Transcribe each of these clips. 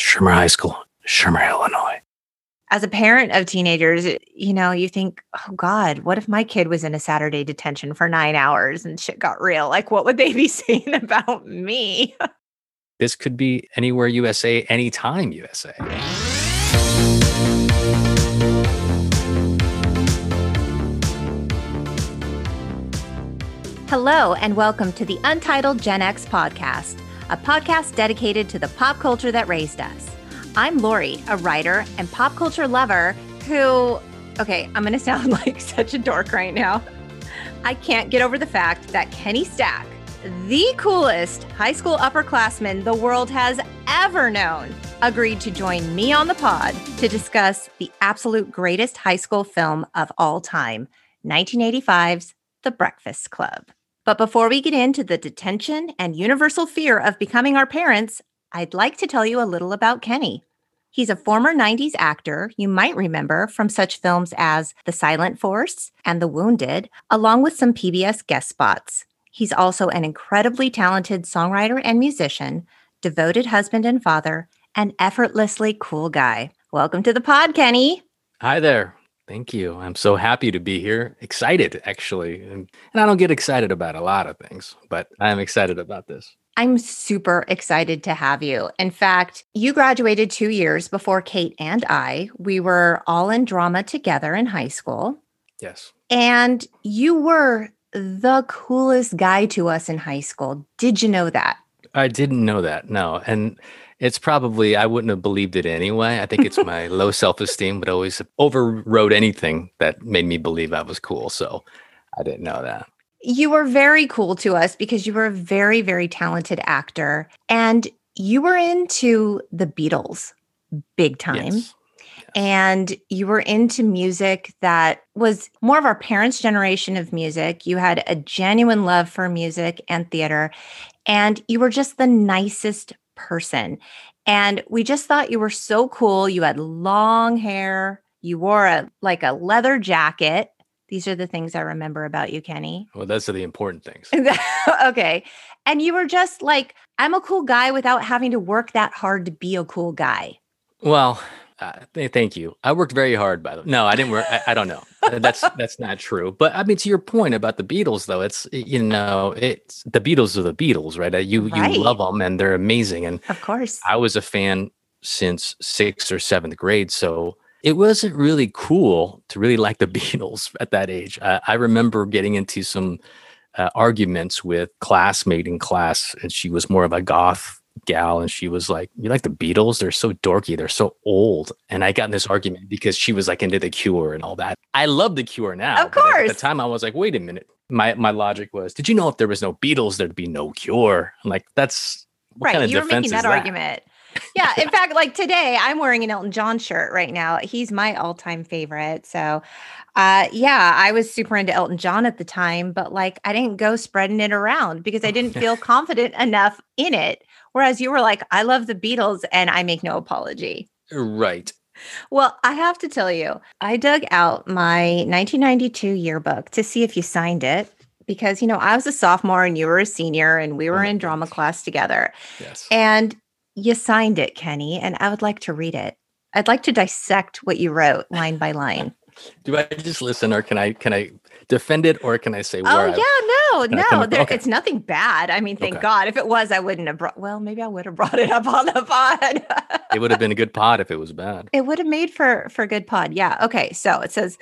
Shermer High School, Shermer, Illinois. As a parent of teenagers, you know, you think, oh God, what if my kid was in a Saturday detention for nine hours and shit got real? Like, what would they be saying about me? This could be anywhere USA, anytime USA. Hello, and welcome to the Untitled Gen X podcast, a podcast dedicated to the pop culture that raised us. I'm Lori, a writer and pop culture lover who, okay, I'm going to sound like such a dork right now. I can't get over the fact that Kenny Stach, the coolest high school upperclassman the world has ever known, agreed to join me on the pod to discuss the absolute greatest high school film of all time, 1985's The Breakfast Club. But before we get into the detention and universal fear of becoming our parents, I'd like to tell you a little about Kenny. He's a former 90s actor you might remember from such films as The Silent Force and The Wounded, along with some PBS guest spots. He's also an incredibly talented songwriter and musician, devoted husband and father, and effortlessly cool guy. Welcome to the pod, Kenny. Hi there. Thank you. I'm so happy to be here. Excited, actually. And, and I don't get excited about a lot of things, but I'm excited about this. I'm super excited to have you. In fact, you graduated two years before Kate and I. We were all in drama together in high school. Yes. And you were the coolest guy to us in high school. Did you know that? I didn't know that. No. And it's probably I wouldn't have believed it anyway. I think it's my low self-esteem, but always overrode anything that made me believe I was cool. So I didn't know that. You were very cool to us because you were a very, very talented actor and you were into the Beatles big time. Yes. And you were into music that was more of our parents' generation of music. You had a genuine love for music and theater, and you were just the nicest person. And we just thought you were so cool. You had long hair, you wore a like a leather jacket. These are the things I remember about you, Kenny. Well, those are the important things. okay. And you were just like, I'm a cool guy without having to work that hard to be a cool guy. Well, uh, thank you. I worked very hard, by the way. No, I didn't work. I, I, don't know. That's that's not true. But I mean, to your point about the Beatles, though, it's you know, it's the Beatles are the Beatles, right? Uh, you right. you love them and they're amazing. And of course, I was a fan since sixth or seventh grade, so it wasn't really cool to really like the Beatles at that age. I, I remember getting into some uh, arguments with classmate in class, and she was more of a goth gal and she was like, You like the Beatles? They're so dorky, they're so old. And I got in this argument because she was like into the cure and all that. I love the cure now. Of course. At the time I was like, wait a minute. My my logic was, did you know if there was no Beatles, there'd be no cure? I'm like, that's right. Kind of you were making that, that argument. yeah. In fact, like today, I'm wearing an Elton John shirt right now. He's my all time favorite. So, uh, yeah, I was super into Elton John at the time, but like I didn't go spreading it around because I didn't feel confident enough in it. Whereas you were like, I love the Beatles and I make no apology. Right. Well, I have to tell you, I dug out my 1992 yearbook to see if you signed it because, you know, I was a sophomore and you were a senior and we oh were in drama class together. Yes. And you signed it, Kenny, and I would like to read it. I'd like to dissect what you wrote line by line. Do I just listen or can I can I defend it or can I say Oh yeah, no, no, there, okay. it's nothing bad. I mean, thank okay. God. If it was, I wouldn't have brought. Well, maybe I would have brought it up on the pod. it would have been a good pod if it was bad. It would have made for for a good pod. Yeah. Okay. So it says,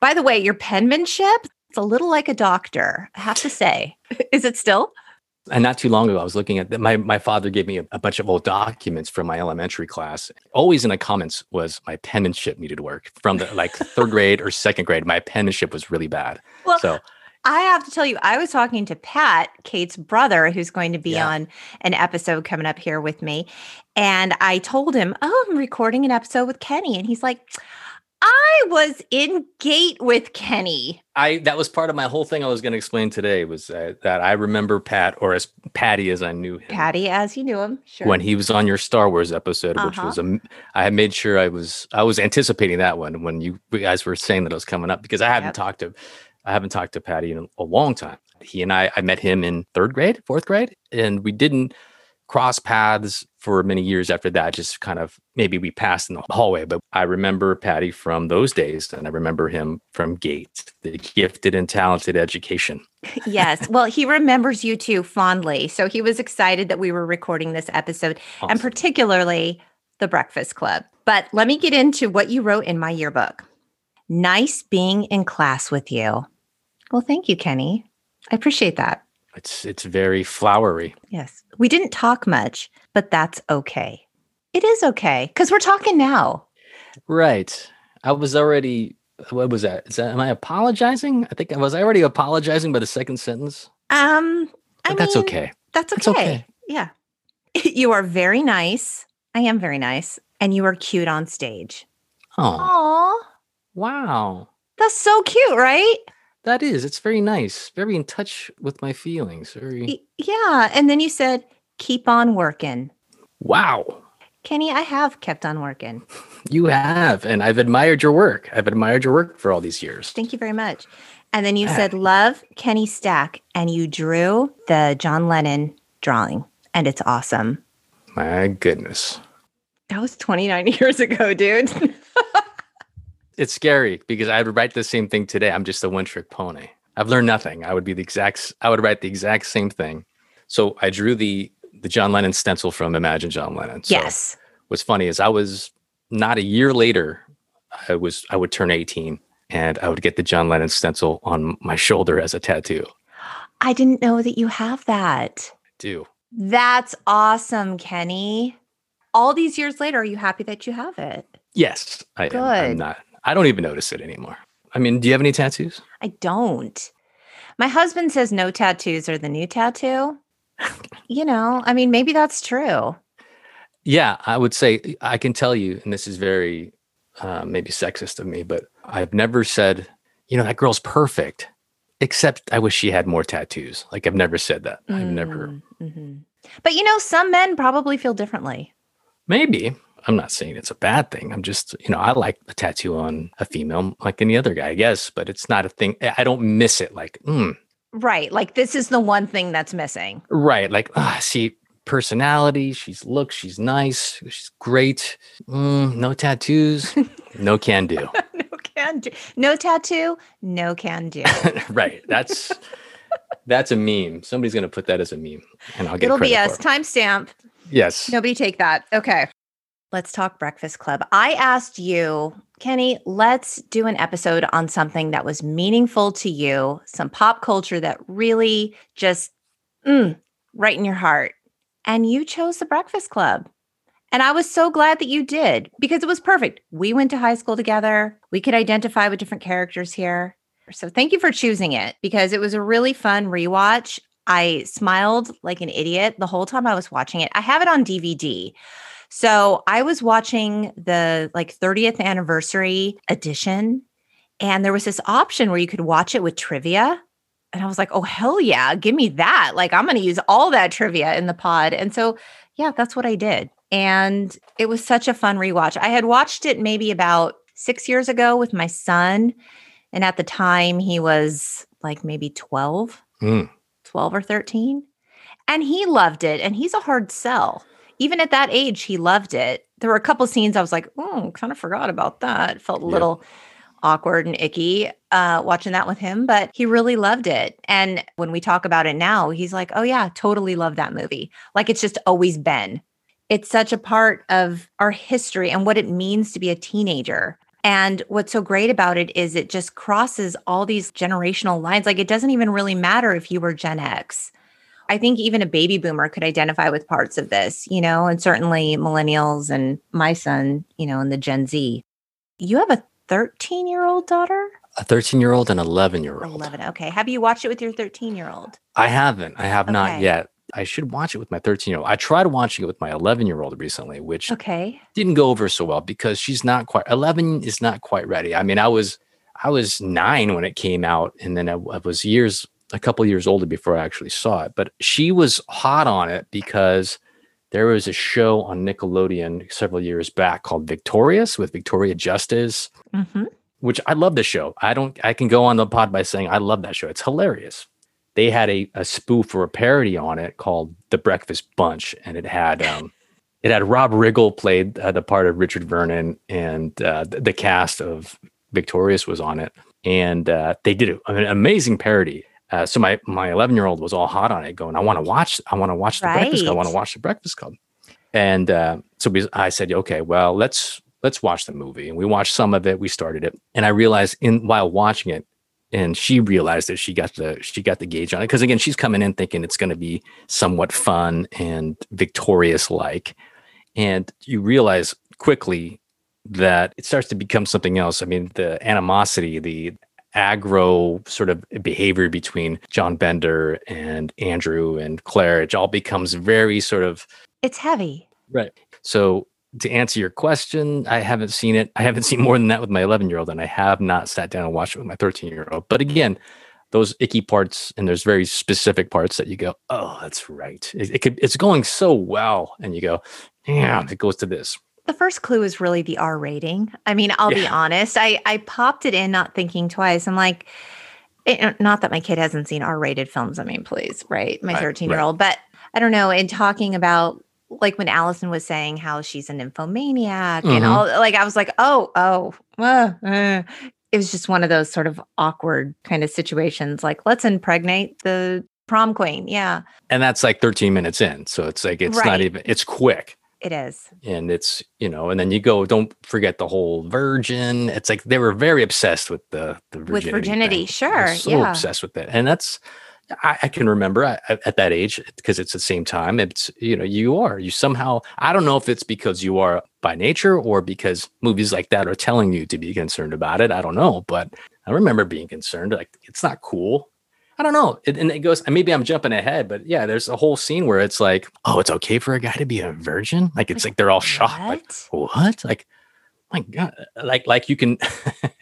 by the way, your penmanship. It's a little like a doctor. I have to say. Is it still? And not too long ago, I was looking at the, my my father gave me a, a, bunch of old documents from my elementary class. Always in the comments was my penmanship needed work from the like third grade or second grade. My penmanship was really bad. Well, so I have to tell you, I was talking to Pat, Kate's brother, who's going to be yeah. on an episode coming up here with me, and I told him, "Oh, I'm recording an episode with Kenny," and he's like. I was in gate with Kenny. I that was part of my whole thing I was going to explain today was uh, that I remember Pat or as Patty as I knew him. Patty as you knew him, sure. When he was on your Star Wars episode, uh-huh. which was a, I had made sure I was I was anticipating that one when you guys were saying that it was coming up because I haven't yep. talked to I haven't talked to Patty in a, a long time. He and I I met him in third grade, fourth grade, and we didn't cross paths for many years after that. Just kind of maybe we passed in the hallway, but I remember Patty from those days, and I remember him from Gate, the gifted and talented education. yes. Well, he remembers you too fondly. So he was excited that we were recording this episode, awesome. and particularly the Breakfast Club. But let me get into what you wrote in my yearbook. Nice being in class with you. Well, thank you, Kenny. I appreciate that. It's it's very flowery. Yes. We didn't talk much, but that's okay. It is okay because we're talking now. Right. I was already what was that? Is that am I apologizing? I think I was I already apologizing by the second sentence. Um I mean, that's okay. That's okay. okay. Yeah. you are very nice. I am very nice. And you are cute on stage. Oh. Wow. That's so cute, right? That is. It's very nice. Very in touch with my feelings. Very Yeah. And then you said, keep on working. Wow. Kenny, I have kept on working. You have. And I've admired your work. I've admired your work for all these years. Thank you very much. And then you said, love Kenny Stach. And you drew the John Lennon drawing. And it's awesome. My goodness. That was 29 years ago, dude. It's scary because I would write the same thing today. I'm just a one trick pony. I've learned nothing. I would be the exact. I would write the exact same thing. So I drew the the John Lennon stencil from Imagine John Lennon. So yes. What's funny is I was not a year later. I was I would turn 18 and I would get the John Lennon stencil on my shoulder as a tattoo. I didn't know that you have that. I do. That's awesome, Kenny. All these years later, are you happy that you have it? Yes, I Good. am. I'm not. I don't even notice it anymore. I mean, do you have any tattoos? I don't. My husband says no tattoos are the new tattoo. you know, I mean, maybe that's true. Yeah, I would say I can tell you, and this is very uh, maybe sexist of me, but I've never said, you know, that girl's perfect, except I wish she had more tattoos. Like I've never said that. Mm, I've never. Mm, mm-hmm. But you know, some men probably feel differently. Maybe. I'm not saying it's a bad thing. I'm just, you know, I like a tattoo on a female like any other guy, I guess, but it's not a thing. I don't miss it like, mm. Right. Like this is the one thing that's missing. Right. Like, ah, see, personality. She's looks. She's nice. She's great. Mm, no tattoos. no can do. no can do. No tattoo. No can do. right. That's that's a meme. Somebody's gonna put that as a meme, and I'll get. It'll be us. Timestamp. Yes. Nobody take that. Okay. Let's talk Breakfast Club. I asked you, Kenny, let's do an episode on something that was meaningful to you, some pop culture that really just mm, right in your heart. And you chose the Breakfast Club. And I was so glad that you did because it was perfect. We went to high school together. We could identify with different characters here. So thank you for choosing it because it was a really fun rewatch. I smiled like an idiot the whole time I was watching it. I have it on DVD. So I was watching the like 30th anniversary edition, and there was this option where you could watch it with trivia. And I was like, oh, hell yeah, give me that. Like, I'm going to use all that trivia in the pod. And so, yeah, that's what I did. And it was such a fun rewatch. I had watched it maybe about six years ago with my son. And at the time, he was like maybe 12, mm. 12 or 13. And he loved it. And he's a hard sell even at that age, he loved it. There were a couple scenes I was like, oh, kind of forgot about that. Felt a little awkward and icky uh, watching that with him, but he really loved it. And when we talk about it now, he's like, oh, yeah, totally love that movie. Like it's just always been. It's such a part of our history and what it means to be a teenager. And what's so great about it is it just crosses all these generational lines. Like it doesn't even really matter if you were Gen X. I think even a baby boomer could identify with parts of this, you know, and certainly millennials and my son, you know, and the Gen Z. You have a 13 year old daughter? A 13 year old and 11 year old. 11. Okay. Have you watched it with your 13 year old? I haven't. I have okay. not yet. I should watch it with my 13 year old. I tried watching it with my 11 year old recently, which okay. didn't go over so well because she's not quite 11 is not quite ready. I mean, I was I was nine when it came out, and then I, I was years a couple years older before I actually saw it, but she was hot on it because there was a show on Nickelodeon several years back called Victorious with Victoria Justice, mm-hmm. which I love the show. I don't, I can go on the pod by saying I love that show. It's hilarious. they had a, a spoof or a parody on it called The Breakfast Bunch, and it had um, it had Rob Riggle played uh, the part of Richard Vernon, and uh, the, the, cast of Victorious was on it, and uh, they did an amazing parody. Uh, so my my 11 year old was all hot on it, going, "I want to watch, I want to watch the right. Breakfast Club, I want to watch the Breakfast Club," and uh, so we, I said, "Okay, well, let's let's watch the movie," and we watched some of it. We started it, and I realized in while watching it, and she realized that she got the she got the gauge on it. Because again she's coming in thinking it's going to be somewhat fun and victorious like and you realize quickly that it starts to become something else. I mean the animosity the aggro sort of behavior between john bender and andrew and claire it all becomes very sort of it's heavy right so to answer your question, I haven't seen it. I haven't seen more than that with my 11 year old, and I have not sat down and watched it with my 13 year old. But again, those icky parts, and there's very specific parts that you go, oh, that's right. It, it could, it's going so well, and you go, yeah, it goes to this. The first clue is really the R rating. I mean, I'll yeah. be honest. I I popped it in, not thinking twice. I'm like, it, not that my kid hasn't seen R rated films. I mean, please, right? My 13 year old, but I don't know. In talking about like when Allison was saying how she's a nymphomaniac mm-hmm. and all like I was like, oh, oh, uh, uh. it was just one of those sort of awkward kind of situations. Like, let's impregnate the prom queen. Yeah. And that's like 13 minutes in. So it's like it's right. not even it's quick. It is. And it's, you know, and then you go, don't forget the whole virgin. It's like they were very obsessed with the, the virginity. With virginity, thing. sure. So yeah. obsessed with it. And that's I, I can remember at, at that age because it's the same time. It's you know you are you somehow I don't know if it's because you are by nature or because movies like that are telling you to be concerned about it. I don't know, but I remember being concerned. Like it's not cool. I don't know. It, and it goes, and maybe I'm jumping ahead, but yeah, there's a whole scene where it's like, oh, it's okay for a guy to be a virgin. Like it's like they're all shocked. Like what? Like, my God, like like you can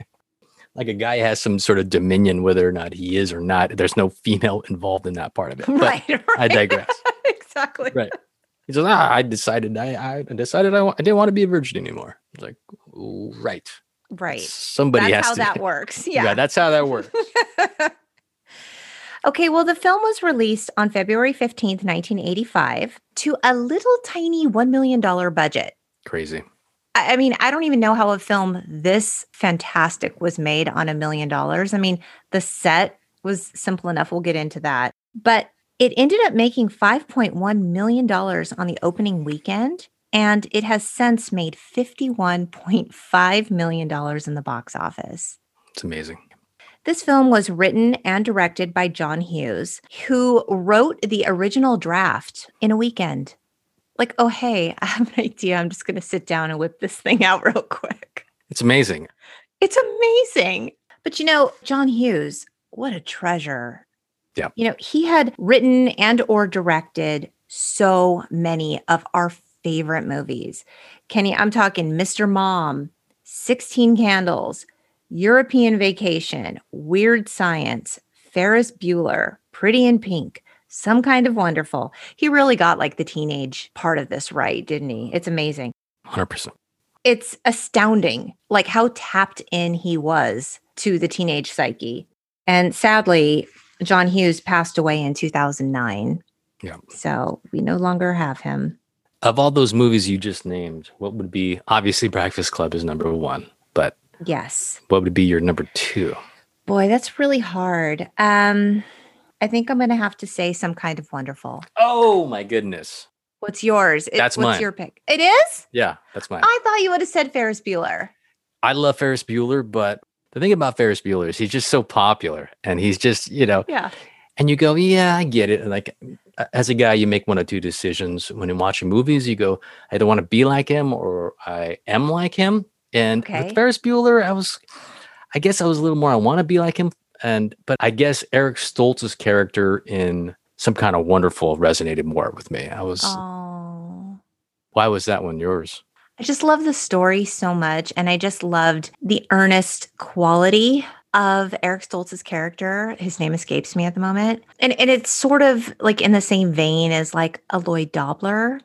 like a guy has some sort of dominion whether or not he is or not. There's no female involved in that part of it. But right, right. I digress. exactly. Right. He says, ah, I decided I, I decided I, I didn't want to be a virgin anymore. It's like, right. Right. Somebody has to. that's has how to. that works. Yeah. yeah, that's how that works. Okay, well, the film was released on February 15th, 1985, to a little tiny $1 million budget. Crazy. I mean, I don't even know how a film this fantastic was made on a million dollars. I mean, the set was simple enough. We'll get into that. But it ended up making $5.1 million on the opening weekend. And it has since made $51.5 million in the box office. It's amazing. This film was written and directed by John Hughes, who wrote the original draft in a weekend like, oh, hey, I have an idea. I'm just going to sit down and whip this thing out real quick. It's amazing. It's amazing. But you know, John Hughes, what a treasure. Yeah. You know, he had written and or directed so many of our favorite movies. Kenny, I'm talking Mr. Mom, 16 Candles, European Vacation, Weird Science, Ferris Bueller, Pretty in Pink, some kind of wonderful. He really got like the teenage part of this right, didn't he? It's amazing. 100%. It's astounding, like how tapped in he was to the teenage psyche. And sadly, John Hughes passed away in 2009. Yeah. So we no longer have him. Of all those movies you just named, what would be obviously Breakfast Club is number one, but yes. What would be your number two? Boy, that's really hard. Um, I think I'm going to have to say some kind of wonderful. Oh my goodness. What's yours? It, that's what's mine. your pick? It is? Yeah, that's mine. I thought you would have said Ferris Bueller. I love Ferris Bueller, but the thing about Ferris Bueller is he's just so popular and he's just, you know, yeah. And you go, yeah, I get it. And like as a guy, you make one or two decisions when you're watching movies. You go, I don't want to be like him or I am like him. And okay. with Ferris Bueller, I was, I guess I was a little more, I want to be like him and but I guess Eric Stoltz's character in some kind of wonderful resonated more with me. I was oh. Why was that one yours? I just love the story so much and I just loved the earnest quality of Eric Stoltz's character. His name escapes me at the moment. And and it's sort of like in the same vein as like a Lloyd Dobler.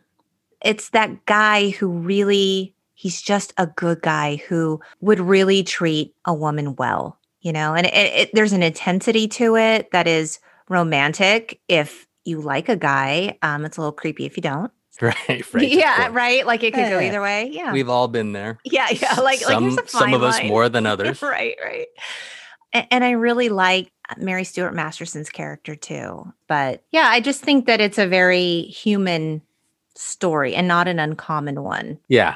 It's that guy who really he's just a good guy who would really treat a woman well you know and it, it, there's an intensity to it that is romantic if you like a guy. Um, it's a little creepy if you don't. Right, right. yeah, right. Like it could go either way. Yeah. We've all been there. yeah, yeah. Like, like some, there's a some fine of us line. more than others. right, right. And, and I really like Mary Stuart Masterson's character too. But yeah, I just think that it's a very human story and not an uncommon one. Yeah.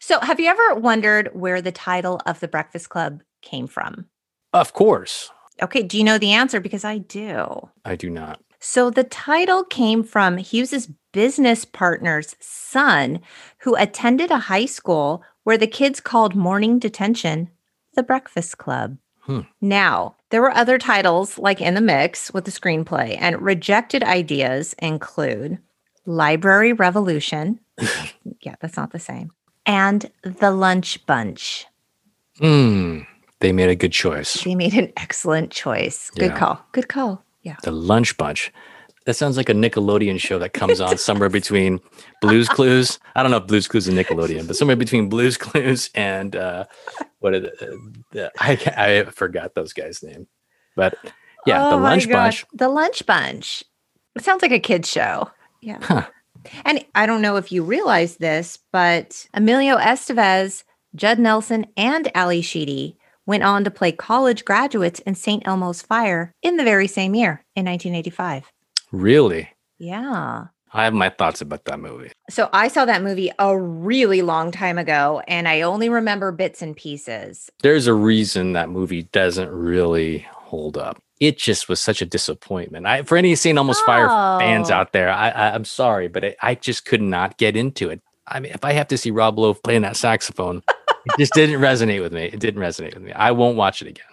So, have you ever wondered where the title of the Breakfast Club came from? Of course. Okay, do you know the answer? Because I do. I do not. So the title came from Hughes's business partner's son who attended a high school where the kids called morning detention the Breakfast Club. Hmm. Now, there were other titles like in the mix with the screenplay, and rejected ideas include Library Revolution. yeah, that's not the same. And The Lunch Bunch. Hmm. They made a good choice. They made an excellent choice. Good Yeah. call. Good call. Yeah. The Lunch Bunch. That sounds like a Nickelodeon show that comes on somewhere between Blues Clues. I don't know if Blues Clues is Nickelodeon, but somewhere between Blues Clues and uh, what are the, uh, the I I forgot those guys' name, but yeah, the Oh my Lunch Bunch. The Lunch Bunch. It sounds like a kid's show. Yeah. Huh. And I don't know if you realize this, but Emilio Estevez, Judd Nelson, and Ally Sheedy went on to play college graduates in St. Elmo's Fire in the very same year in 1985. Really, Yeah. I have my thoughts about that movie. So I saw that movie a really long time ago, and I only remember bits and pieces. There's a reason that movie doesn't really hold up. It just was such a disappointment. I, for any St. Elmo's Fire fans Oh. out there, I, I, I'm sorry, but I, I just could not get into it. I mean, if I have to see Rob Lowe playing that saxophone, it just didn't resonate with me. It didn't resonate with me. I won't watch it again.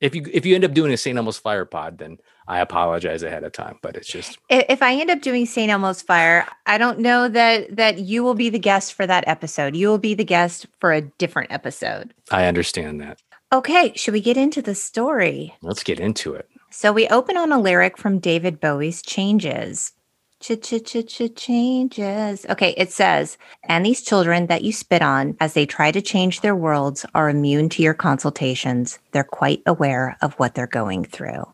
If you if you end up doing a St. Elmo's Fire pod, then I apologize ahead of time. But it's just If I end up doing St. Elmo's Fire, I don't know that that you will be the guest for that episode. You will be the guest for a different episode. I understand that. Okay, should we get into the story? Let's get into it. So we open on a lyric from David Bowie's Changes. Ch ch changes. Okay, it says, and these children that you spit on as they try to change their worlds are immune to your consultations. They're quite aware of what they're going through.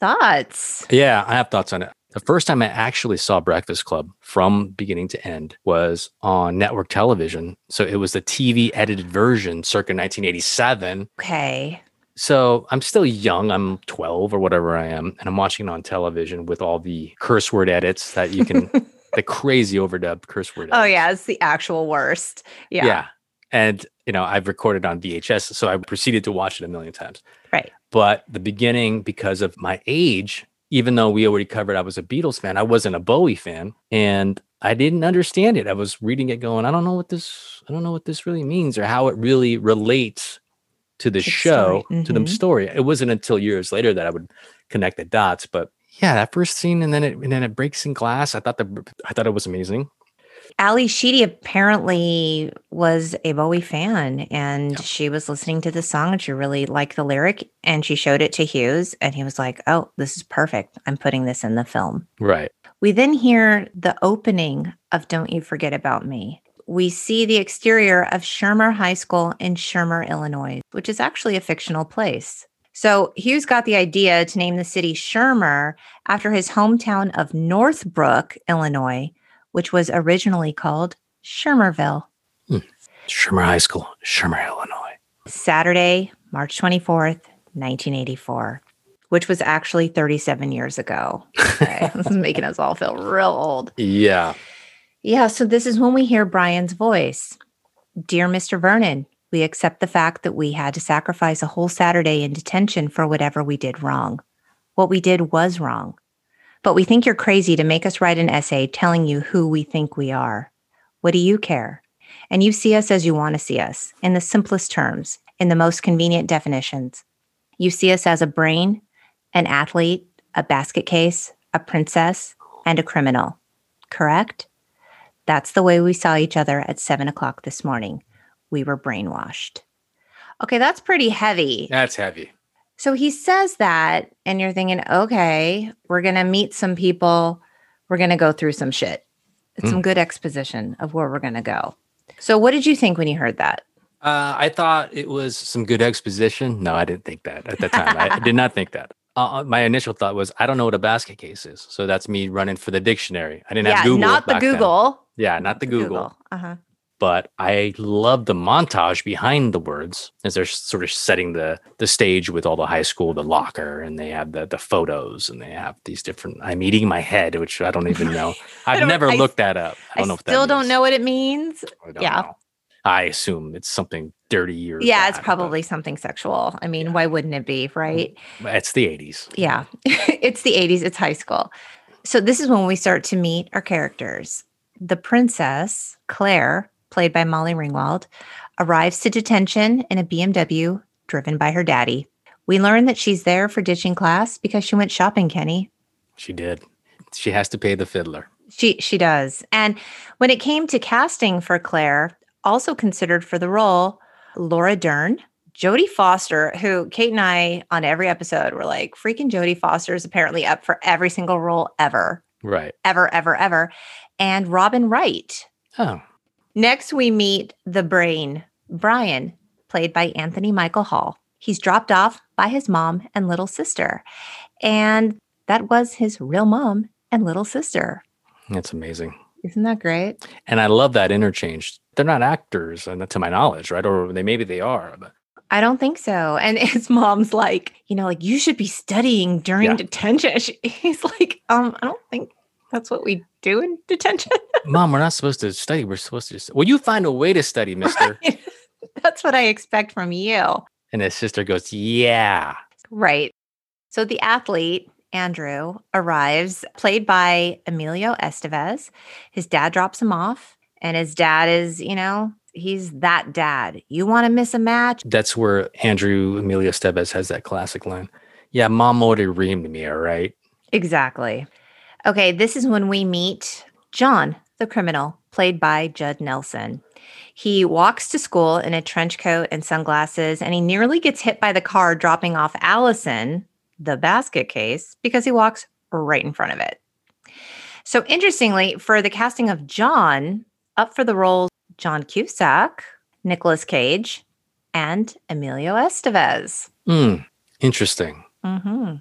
Thoughts? Yeah, I have thoughts on it. The first time I actually saw Breakfast Club from beginning to end was on network television. So it was the TV edited version circa 1987. Okay. So I'm still young. I'm 12 or whatever I am. And I'm watching it on television with all the curse word edits that you can, the crazy overdubbed curse word. Oh yeah, it's the actual worst. Yeah. Yeah. And, you know, I've recorded on VHS. So I proceeded to watch it a million times. Right. But the beginning, because of my age, even though we already covered I was a Beatles fan, I wasn't a Bowie fan. And I didn't understand it. I was reading it going, I don't know what this, I don't know what this really means or how it really relates to the show, story. to the Mhm. story. It wasn't until years later that I would connect the dots. But yeah, that first scene and then it and then it breaks in glass. I thought the I thought it was amazing. Ally Sheedy apparently was a Bowie fan and Yeah. she was listening to the song and she really liked the lyric and she showed it to Hughes and he was like, Oh, this is perfect. I'm putting this in the film. Right. We then hear the opening of Don't You Forget About Me. We see the exterior of Shermer High School in Shermer, Illinois, which is actually a fictional place. So Hughes got the idea to name the city Shermer after his hometown of Northbrook, Illinois, which was originally called Shermerville. Hmm. Shermer High School, Shermer, Illinois. Saturday, March 24th, 1984, which was actually 37 years ago. Okay. this is making us all feel real old. Yeah. Yeah, so this is when we hear Brian's voice. Dear Mr. Vernon, we accept the fact that we had to sacrifice a whole Saturday in detention for whatever we did wrong. What we did was wrong. But we think you're crazy to make us write an essay telling you who we think we are. What do you care? And you see us as you want to see us, in the simplest terms, in the most convenient definitions. You see us as a brain, an athlete, a basket case, a princess, and a criminal. Correct? That's the way we saw each other at seven o'clock this morning. We were brainwashed. Okay, that's pretty heavy. That's heavy. So he says that, and you're thinking, okay, we're going to meet some people. We're going to go through some shit. It's some good exposition of where we're going to go. So, what did you think when you heard that? Uh, I thought it was some good exposition. No, I didn't think that at the time. I, I did not think that. uh, my initial thought was I don't know what a basket case is, so that's me running for the dictionary. I didn't yeah, have Google. not the back then. Google. Yeah, not the Google. Uh-huh. But I love the montage behind the words as they're sort of setting the the stage with all the high school, the locker, and they have the the photos, and they have these different. I'm eating my head, which I don't even know. I've never I looked that up. I I, don't know if that still don't know what it means. I don't yeah. know. I assume it's something dirty or Yeah, it's bad, but probably something sexual. I mean, Yeah. why wouldn't it be, mm, right? it's the 80s. Yeah, it's the 80s, it's high school. So, this is when we start to meet our characters. The princess, Claire, played by Molly Ringwald, arrives to detention in a BMW driven by her daddy. We learn that she's there for ditching class because she went shopping, Kenny. She did. She has to pay the fiddler. She she does. And when it came to casting for Claire, also considered for the role, Laura Dern, Jodie Foster, who Kate and I on every episode were like, freaking Jodie Foster is apparently up for every single role ever, Right. ever, ever, ever. And Robin Wright. Oh, Next, we meet the brain, Brian, played by Anthony Michael Hall. He's dropped off by his mom and little sister. And that was his real mom and little sister. that's amazing. Isn't that great? And I love that interchange. They're not actors, and to my knowledge, right? Or they maybe they are, but I don't think so. And his mom's like, you know, like you should be studying during Yeah. detention. She, he's like, um, I don't think that's what we do in detention. mom, we're not supposed to study. We're supposed to just. Well, you find a way to study, Mister. Right. that's what I expect from you. And his sister goes, "Yeah." Right. So the athlete, Andrew, arrives, played by Emilio Estevez. His dad drops him off, and his dad is, you know, he's that dad. You want to miss a match? That's where Andrew Emilio Estevez has that classic line. Yeah, mom already reamed me. All right. Exactly. Okay, this is when we meet John, the criminal, played by Judd Nelson. He walks to school in a trench coat and sunglasses, and he nearly gets hit by the car dropping off Allison, the basket case, because he walks right in front of it. So, interestingly, for the casting of John, up for the roles John Cusack, Nicolas Cage, and Emilio Estevez. Hmm. Interesting. hmm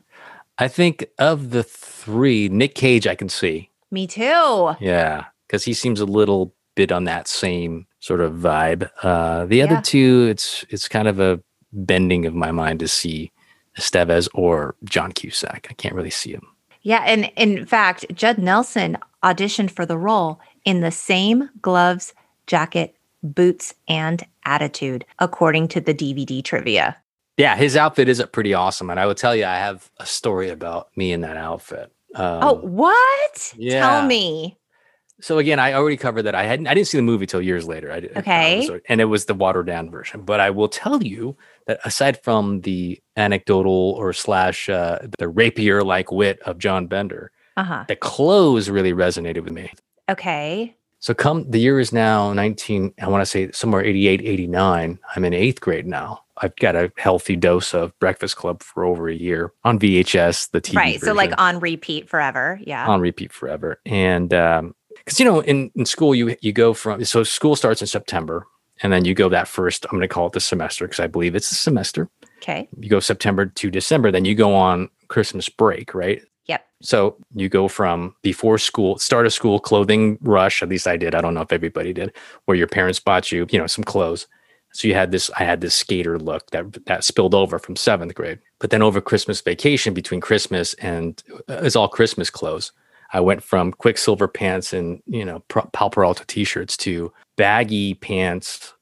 I think of the three, Nick Cage, I can see. Me too. Yeah, because he seems a little bit on that same sort of vibe. Uh, the other Yeah. two, it's it's kind of a bending of my mind to see Estevez or John Cusack. I can't really see him. Yeah, and in fact, Judd Nelson auditioned for the role in the same gloves, jacket, boots, and attitude, according to the DVD trivia. Yeah, his outfit is pretty awesome, and I will tell you, I have a story about me in that outfit. Um, oh, what? yeah. Tell me. So again, I already covered that. I hadn't. I didn't see the movie till years later. I, did- Okay. was- and it was the watered down version. But I will tell you that aside from the anecdotal or slash uh, the rapier like wit of John Bender, Uh huh. the clothes really resonated with me. Okay. So come the year is now 19. I want to say somewhere 88, 89. I'm in eighth grade now. I've got a healthy dose of Breakfast Club for over a year on VHS, the TV right. So, like on repeat forever. Yeah. on repeat forever. And um, because you know, in in school, you you go from so school starts in September, and then you go that first. I'm going to call it the semester because I believe it's a semester. okay. You go September to December, then you go on Christmas break, right? Yep. So you go from before school, start of school clothing rush. At least I did. I don't know if everybody did, where your parents bought you, you know, some clothes. So you had this. I had this skater look that that spilled over from seventh grade. But then over Christmas vacation, between Christmas and uh, it's all Christmas clothes. I went from Quiksilver pants and you know Powell Peralta t-shirts to baggy pants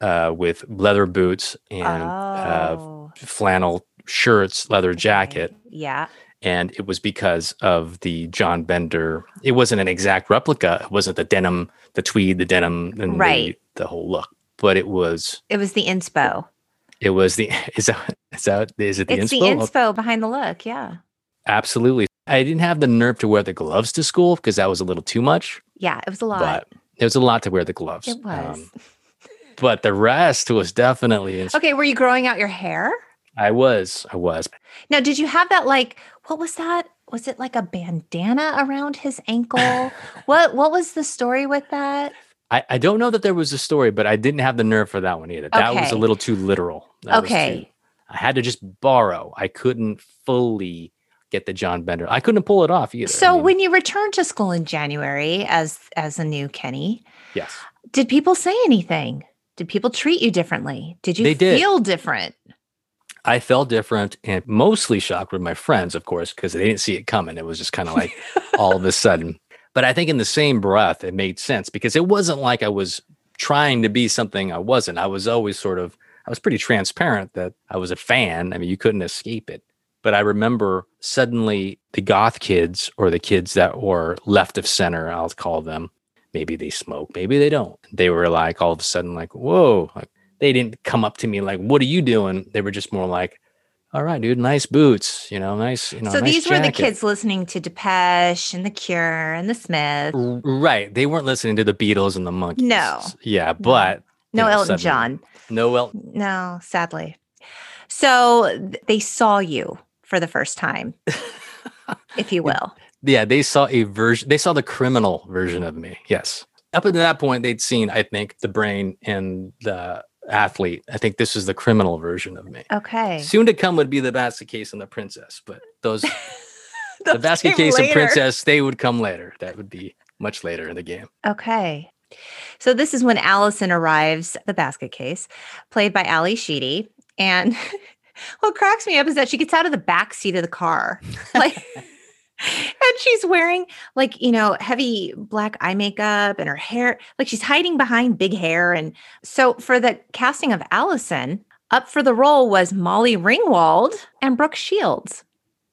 uh, with leather boots and uh, oh. flannel shirts, leather jacket. Yeah. and it was because of the John Bender. It wasn't an exact replica. It wasn't the denim, the tweed, the denim, and Right. the, the whole look. But it was. It was the inspo. It was the. Is that? Is that? Is it the it's inspo? It's the inspo behind the look. Yeah. Absolutely. I didn't have the nerve to wear the gloves to school because that was a little too much. Yeah. It was a lot. But it was a lot to wear the gloves. it was. Um, but the rest was definitely. ins- okay. Were you growing out your hair? I was. I was. Now, did you have that like what was that? Was it like a bandana around his ankle? what what was the story with that? I, I don't know that there was a story, but I didn't have the nerve for that one either. That was a little too literal. That was too- Okay. I had to just borrow. I couldn't fully get the John Bender. I couldn't pull it off either. So I mean, when you returned to school in January as as a new Kenny, yes, did people say anything? Did people treat you differently? Did you They did. feel different? I felt different and mostly shocked with my friends, of course, because they didn't see it coming. It was just kind of like all of a sudden. But I think in the same breath, it made sense because it wasn't like I was trying to be something I wasn't. I was always sort of, I was pretty transparent that I was a fan. I mean, you couldn't escape it. But I remember suddenly the goth kids or the kids that were left of center, I'll call them. Maybe they smoke, maybe they don't. They were like all of a sudden, like, whoa, like they didn't come up to me like, "What are you doing?" They were just more like, "All right, dude, nice boots, you know, nice, you know." so nice these were the kids listening to Depeche and The Cure and The Smiths. Right? They weren't listening to the Beatles and the Monkees. No. yeah, but No you know, Elton suddenly- John. no Elton. No, sadly. So they saw you for the first time, if you will. yeah, they saw a version. They saw the criminal version of me. Yes. Up until that point, they'd seen, I think, the brain and the athlete. I think this is the criminal version of me. Okay. Soon to come would be the basket case and the princess, but those the basket case and princess they would come later. That would be much later in the game. Okay. So this is when Allison arrives the basket case, played by Ally Sheedy. And what cracks me up is that she gets out of the back seat of the car. Like and she's wearing like, you know, heavy black eye makeup and her hair, like she's hiding behind big hair. And so for the casting of Allison, up for the role was Molly Ringwald and Brooke Shields.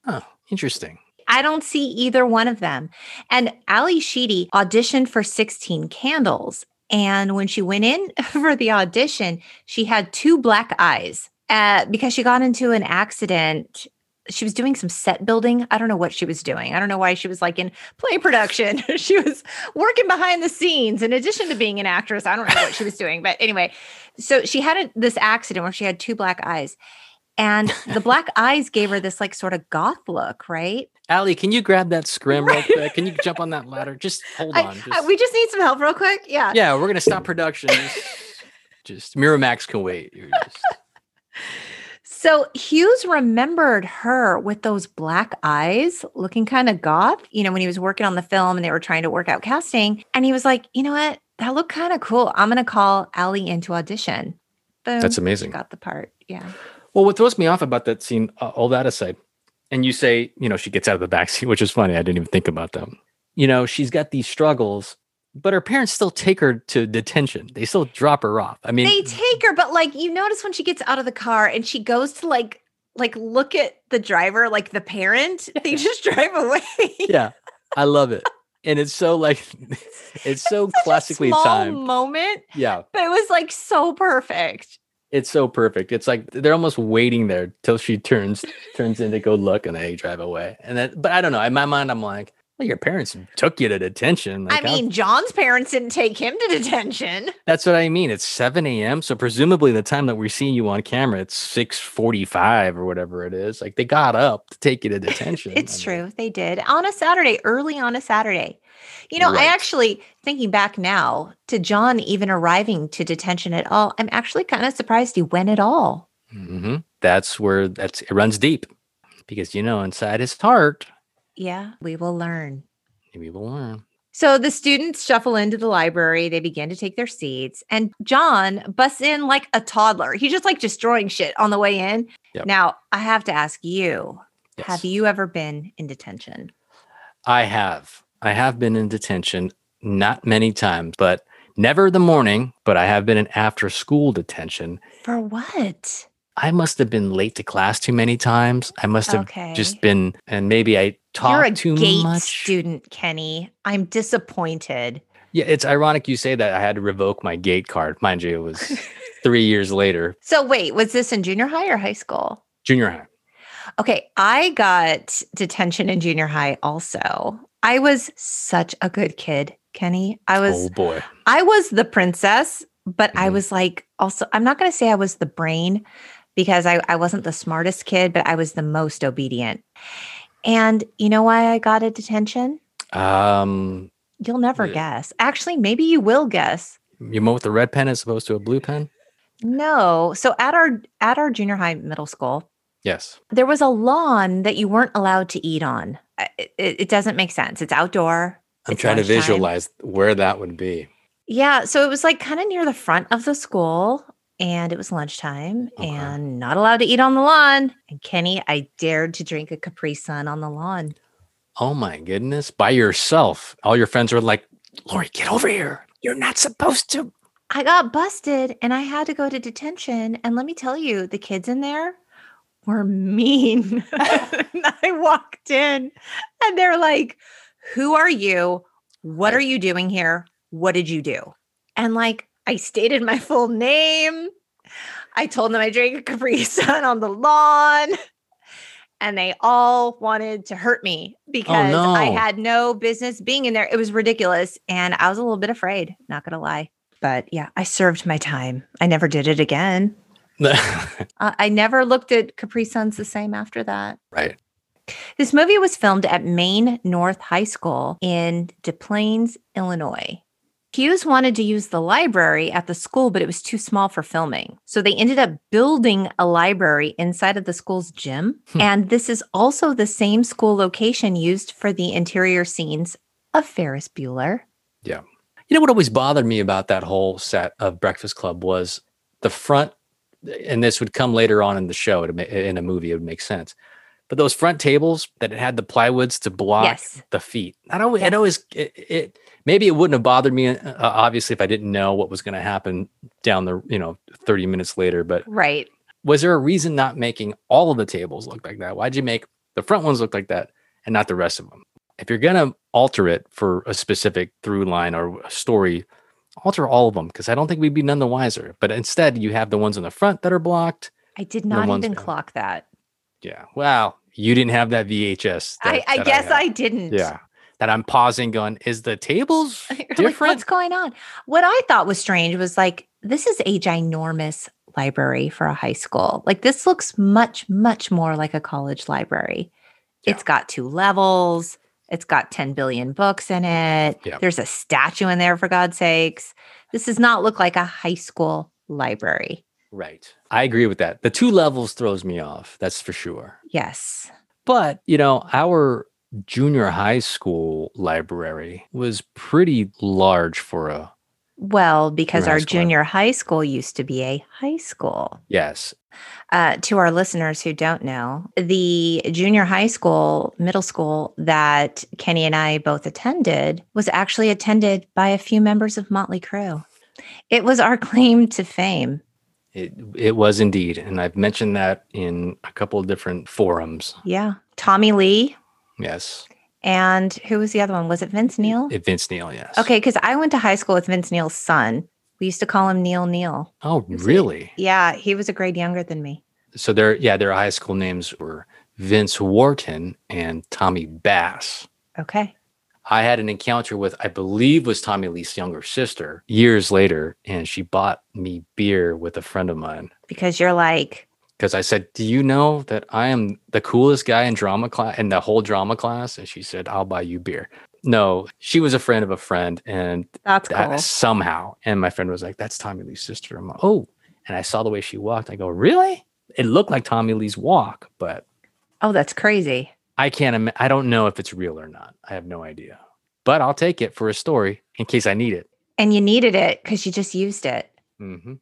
Oh, interesting. I don't see either one of them. And Ally Sheedy auditioned for 16 Candles. And when she went in for the audition, she had two black eyes uh, because she got into an accident. She was doing some set building. I don't know what she was doing. I don't know why she was like in play production. she was working behind the scenes in addition to being an actress. I don't know what she was doing. But anyway, so she had a, this accident where she had two black eyes. And the black eyes gave her this like sort of goth look, right? Ally, can you grab that scrim real Right. quick? Can you jump on that ladder? Just hold I- on. I- we just need some help real quick. Yeah. yeah, we're gonna stop production. Just, just Miramax can wait. You're just- So Hughes remembered her with those black eyes, looking kind of goth, you know, when he was working on the film and they were trying to work out casting. And he was like, you know what? That looked kind of cool. I'm going to call Ally into audition. Boom. That's she amazing. got the part. Yeah. Well, what throws me off about that scene, uh, all that aside, and you say, you know, she gets out of the backseat, which is funny. I didn't even think about them. You know, she's got these struggles, but her parents still take her to detention. They still drop her off. I mean, They take her, but like you notice when she gets out of the car and she goes to like, like look at the driver, like the parent, they just drive away. yeah, I love it. And it's so like, it's so a classically small timed. moment, Yeah, but it was like so perfect. it's so perfect. It's like they're almost waiting there till she turns turns in to go look, and they drive away. And then, but I don't know. In my mind, I'm like, well, your parents took you to detention. Like, I mean, John's parents didn't take him to detention. That's what I mean. It's 7 a.m. So presumably the time that we're seeing you on camera, it's 6:45 or whatever it is. Like they got up to take you to detention. It's I mean, true. They did on a Saturday, early on a Saturday. You know, I actually, thinking back now to John even arriving to detention at all, I'm actually kind of surprised he went at all. mhm. That's where that's it runs deep. Because you know, inside his heart, Yeah, we will learn. we will learn. So the students shuffle into the library. They begin to take their seats, and John busts in like a toddler. He's just like destroying shit on the way in. Yep. Now, I have to ask you have you ever been in detention? I have. I have been in detention not many times, but never the morning, but I have been in after school detention. For what? I must have been late to class too many times. I must have Okay. just been and maybe I You're a too gate much. student, Kenny. I'm disappointed. Yeah, it's ironic you say that. I had to revoke my gate card. Mind you, it was three years later, So wait, was this in junior high or high school? junior high. Okay, I got detention in junior high also. I was such a good kid, Kenny. I was oh boy. I was the princess, but I Mhm. was like also I'm not going to say I was the brain because I I wasn't the smartest kid, but I was the most obedient. And you know why I got a detention? Um, You'll never Yeah. guess. Actually, maybe you will guess. you went with the red pen as opposed to a blue pen. No. So at our at our junior high middle school, Yes. there was a lawn that you weren't allowed to eat on. It, it, doesn't make sense. It's outdoor. I'm It's trying to visualize where that would be. Yeah, so it was like kind of near the front of the school and it was lunchtime Okay. and not allowed to eat on the lawn. And Kenny, I dared to drink a Capri Sun on the lawn. Oh my goodness. By yourself. All your friends were like, Lori, get over here. You're not supposed to. I got busted and I had to go to detention. And let me tell you, the kids in there were mean. I walked in and they're like, Who are you? What are you doing here? What did you do? And like, I stated my full name. I told them I drank a Capri Sun on the lawn. And they all wanted to hurt me because I no. had no business being in there. It was ridiculous. And I was a little bit afraid, not going to lie. But yeah, I served my time. I never did it again. Uh, I never looked at Capri Suns the same after that. right. This movie was filmed at Maine North High School in Des Plaines, Illinois. Hughes wanted to use the library at the school, but it was too small for filming. So they ended up building a library inside of the school's gym. Hmm. And this is also the same school location used for the interior scenes of Ferris Bueller. Yeah. You know what always bothered me about that whole set of Breakfast Club was the front, and this would come later on in the show. In a movie, it would make sense. But those front tables that had the plywoods to block Yes. the feet, that always, Yes. it always, it, it maybe it wouldn't have bothered me, uh, obviously, if I didn't know what was going to happen down the, you know, 30 minutes later. But Right. was there a reason not making all of the tables look like that? Why'd you make the front ones look like that and not the rest of them? If you're gonna alter it for a specific through line or a story, alter all of them because I don't think we'd be none the wiser. But instead, you have the ones in the front that are blocked. I did not even clock that. Yeah. Wow. You didn't have that VHS. I, that- I that guess had. I didn't. Yeah. That I'm pausing, going, is the tables You're like, different? what's going on? What I thought was strange was like, this is a ginormous library for a high school. Like, this looks much, much more like a college library. It's got two levels, it's got 10 billion books in it. Yeah. There's a statue in there, for God's sakes. This does not look like a high school library. right. I agree with that. The two levels throws me off. That's for sure. Yes. But, you know, our junior high school library was pretty large for a, Well, because our school. junior high school used to be a high school. yes. uh, to our listeners who don't know, the junior high school, middle school that Kenny and I both attended was actually attended by a few members of Motley Crue. It was our claim to fame. It, it was indeed. And I've mentioned that in a couple of different forums. Yeah. Tommy Lee. Yes. And who was the other one? Was it Vince Neil? It, Vince Neil, yes. Okay. Because I went to high school with Vince Neil's son. We used to call him Neil Neil. Oh, really? Yeah. He was a grade younger than me. So their yeah, their high school names were Vince Wharton and Tommy Bass. Okay. I had an encounter with, I believe, was Tommy Lee's younger sister years later, and she bought me beer with a friend of mine Because you're like, because I said, "Do you know that I am the coolest guy in drama class in the whole drama class?" And she said, "I'll buy you beer." No, she was a friend of a friend, and that's that cool. somehow, and my friend was like, "That's Tommy Lee's sister." I'm like, "Oh," and I saw the way she walked. I go, "Really?" It looked like Tommy Lee's walk, but Oh, that's crazy. I can't. Im- I don't know if it's real or not. I have no idea, but I'll take it for a story in case I need it. And you needed it because you just used it. hmm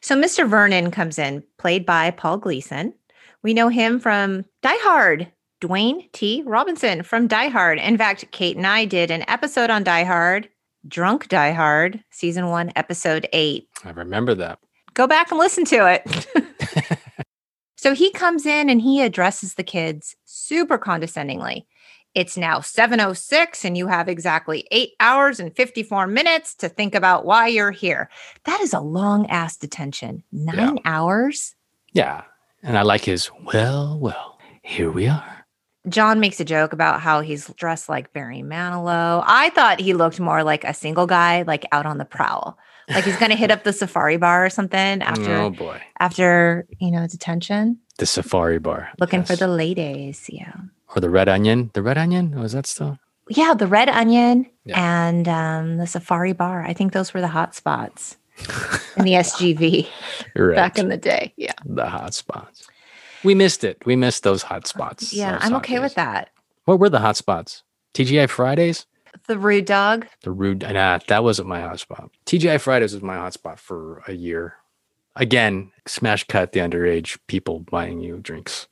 So Mr. Vernon comes in, played by Paul Gleason. We know him from Die Hard. Dwayne T. Robinson from Die Hard. In fact, Kate and I did an episode on Die Hard, Drunk Die Hard, season one, episode eight. I remember that. Go back and listen to it. so he comes in and he addresses the kids super condescendingly. It's now 7:06 and you have exactly 8 hours and 54 minutes to think about why you're here. That is a long ass detention. 9 hours? Yeah, and I like his. Well, well, here we are. John makes a joke about how he's dressed like Barry Manilow. I thought he looked more like a single guy like out on the prowl. Like he's going to hit up the safari bar or something after oh boy, after, you know, detention. the safari bar. looking for the ladies. Yeah. Or the red onion. The red onion was that still? Yeah, the red onion Yeah. and um, the safari bar. I think those were the hot spots. in the SGV Right. back in the day. Yeah. the hot spots. We missed it. We missed those hot spots. Yeah, I'm okay days. with that. What were the hot spots? TGI Fridays? The rude dog. The rude nah, that wasn't my hotspot. TGI Fridays was my hotspot for a year. Again, smash cut the underage people buying you drinks.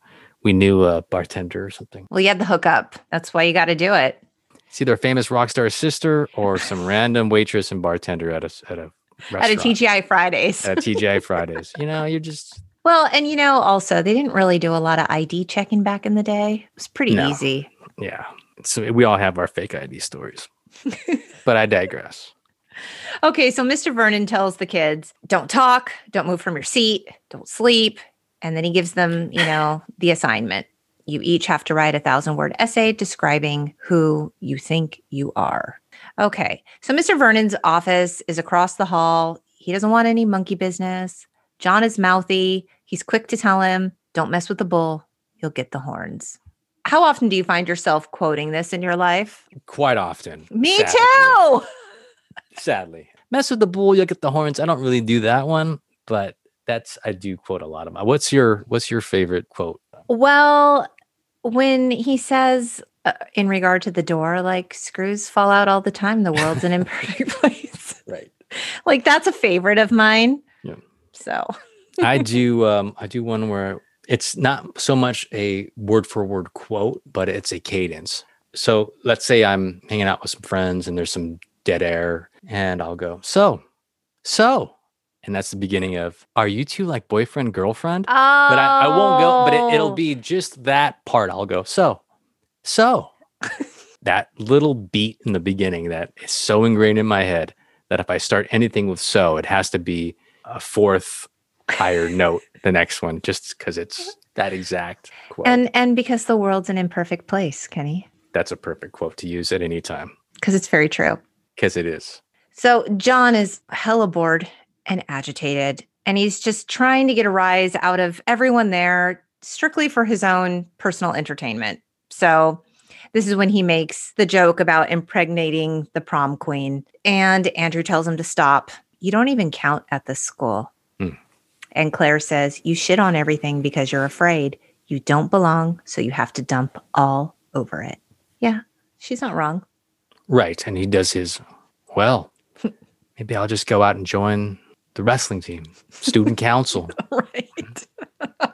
We knew a bartender or something. Well, you had the hookup. That's why you got to do it. It's either a famous rock star sister or some random waitress and bartender at a at a restaurant. At a TGI Fridays. At TGI Fridays. You know, you're just well, and you know, also, they didn't really do a lot of ID checking back in the day. It was pretty No. easy. yeah. So we all have our fake ID stories. but I digress. Okay, so Mr. Vernon tells the kids, don't talk, don't move from your seat, don't sleep. And then he gives them, you know, the assignment. You each have to write a thousand word essay describing who you think you are. Okay, so Mr. Vernon's office is across the hall. He doesn't want any monkey business. John is mouthy. He's quick to tell him, don't mess with the bull, you'll get the horns. How often do you find yourself quoting this in your life? Quite often. Me sadly. too. Sadly. Mess with the bull, you'll get the horns. I don't really do that one, but that's I do quote a lot of my what's your what's your favorite quote? Well, when he says uh, in regard to the door, like screws fall out all the time, the world's an imperfect place. Right. like that's a favorite of mine. Yeah. So, I do um I do one where it's not so much a word for word quote, but it's a cadence. So let's say I'm hanging out with some friends and there's some dead air, and I'll go, so, so. And that's the beginning of are you two like boyfriend, girlfriend? oh, But I, I won't go, but it, it'll oh. be just that part. I'll go, so, so. that little beat in the beginning that is so ingrained in my head that if I start anything with so, it has to be a fourth higher note, the next one, just because it's that exact quote. and and because the world's an imperfect place, Kenny, That's a perfect quote to use at any time because it's very true. because it is. So John is hella bored and agitated, and he's just trying to get a rise out of everyone there strictly for his own personal entertainment. So this is when he makes the joke about impregnating the prom queen, and Andrew tells him to stop. You don't even count at this school. Hmm. And Claire says, You shit on everything because you're afraid. You don't belong, so you have to dump all over it. Yeah, she's not wrong. Right. And he does his, well, maybe I'll just go out and join the wrestling team, student council. right.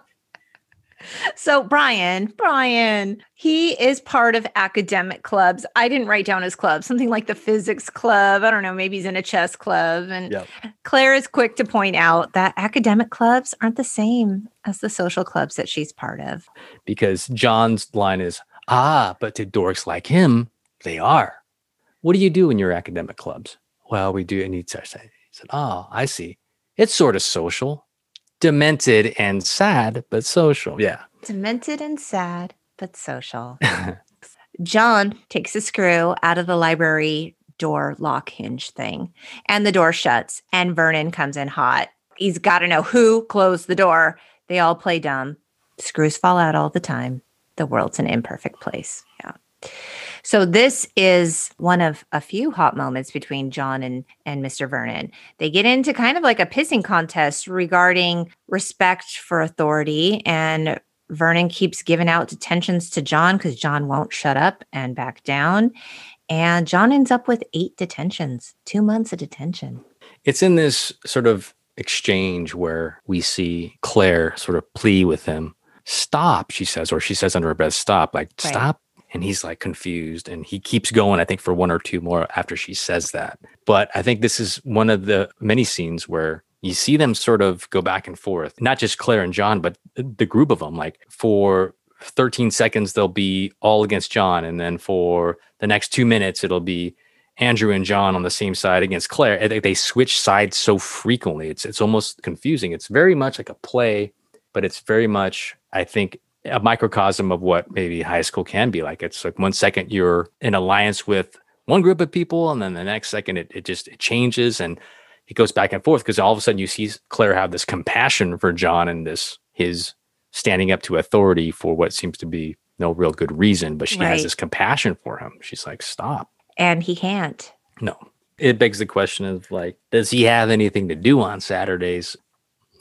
so Brian, Brian, he is part of academic clubs. I didn't write down his club, something like the physics club. I don't know, maybe he's in a chess club. And Yep. Claire is quick to point out that academic clubs aren't the same as the social clubs that she's part of. because John's line is, ah, but to dorks like him, they are. What do you do in your academic clubs? Well, we do. And he he said, oh, I see. It's sort of social, demented and sad, but social. Yeah. Demented and sad, but social. John takes a screw out of the library door lock hinge thing, and the door shuts, and Vernon comes in hot. He's got to know who closed the door. They all play dumb. Screws fall out all the time. The world's an imperfect place. Yeah. So this is one of a few hot moments between John and, and Mr. Vernon. They get into kind of like a pissing contest regarding respect for authority and Vernon keeps giving out detentions to John because John won't shut up and back down. And John ends up with eight detentions, two months of detention. It's in this sort of exchange where we see Claire sort of plea with him, stop, she says, or she says under her breath, stop, like, Right. stop. And he's like confused and he keeps going, I think, for one or two more after she says that. But I think this is one of the many scenes where you see them sort of go back and forth, not just Claire and John, but the group of them. Like for 13 seconds, they'll be all against John. And then for the next two minutes, it'll be Andrew and John on the same side against Claire. They- they switch sides so frequently. It's it's almost confusing. It's very much like a play, but it's very much, I think, a microcosm of what maybe high school can be like. It's like one second you're in alliance with one group of people, and then the next second it, it just it changes and it goes back and forth because all of a sudden you see Claire have this compassion for John and this his standing up to authority for what seems to be no real good reason, but she Right. has this compassion for him. She's like, stop. And he can't. No. It begs the question of like, does he have anything to do on Saturdays?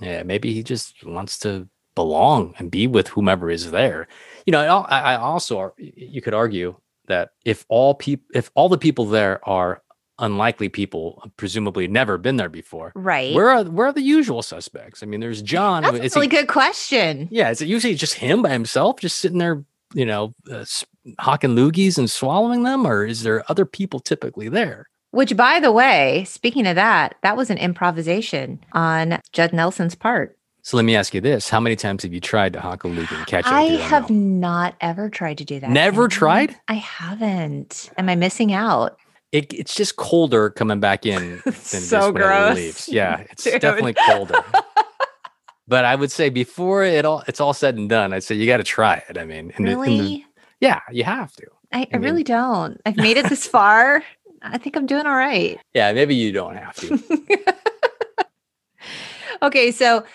Yeah, maybe he just wants to belong and be with whomever is there. You know, I, I also you could argue that if all people, if all the people there are unlikely people, presumably never been there before, right? Where are where are the usual suspects? I mean, there's John. That's a really he, good question. Yeah, is it usually just him by himself, just sitting there, you know, uh, hawking loogies and swallowing them, or is there other people typically there? Which, by the way, speaking of that, that was an improvisation on Judd Nelson's part. So let me ask you this: How many times have you tried to honk a loogie and catch it? I have not ever tried to do that. Never tried? I haven't. Am I missing out? It, it's just colder coming back in than so gross. leaves. Yeah, it's definitely colder. but I would say before it all it's all said and done, I'd say you got to try it. I mean, in really? The, the, yeah, you have to. I, I, I mean, really don't. I've made it this far. I think I'm doing all right. Yeah, maybe you don't have to. okay, so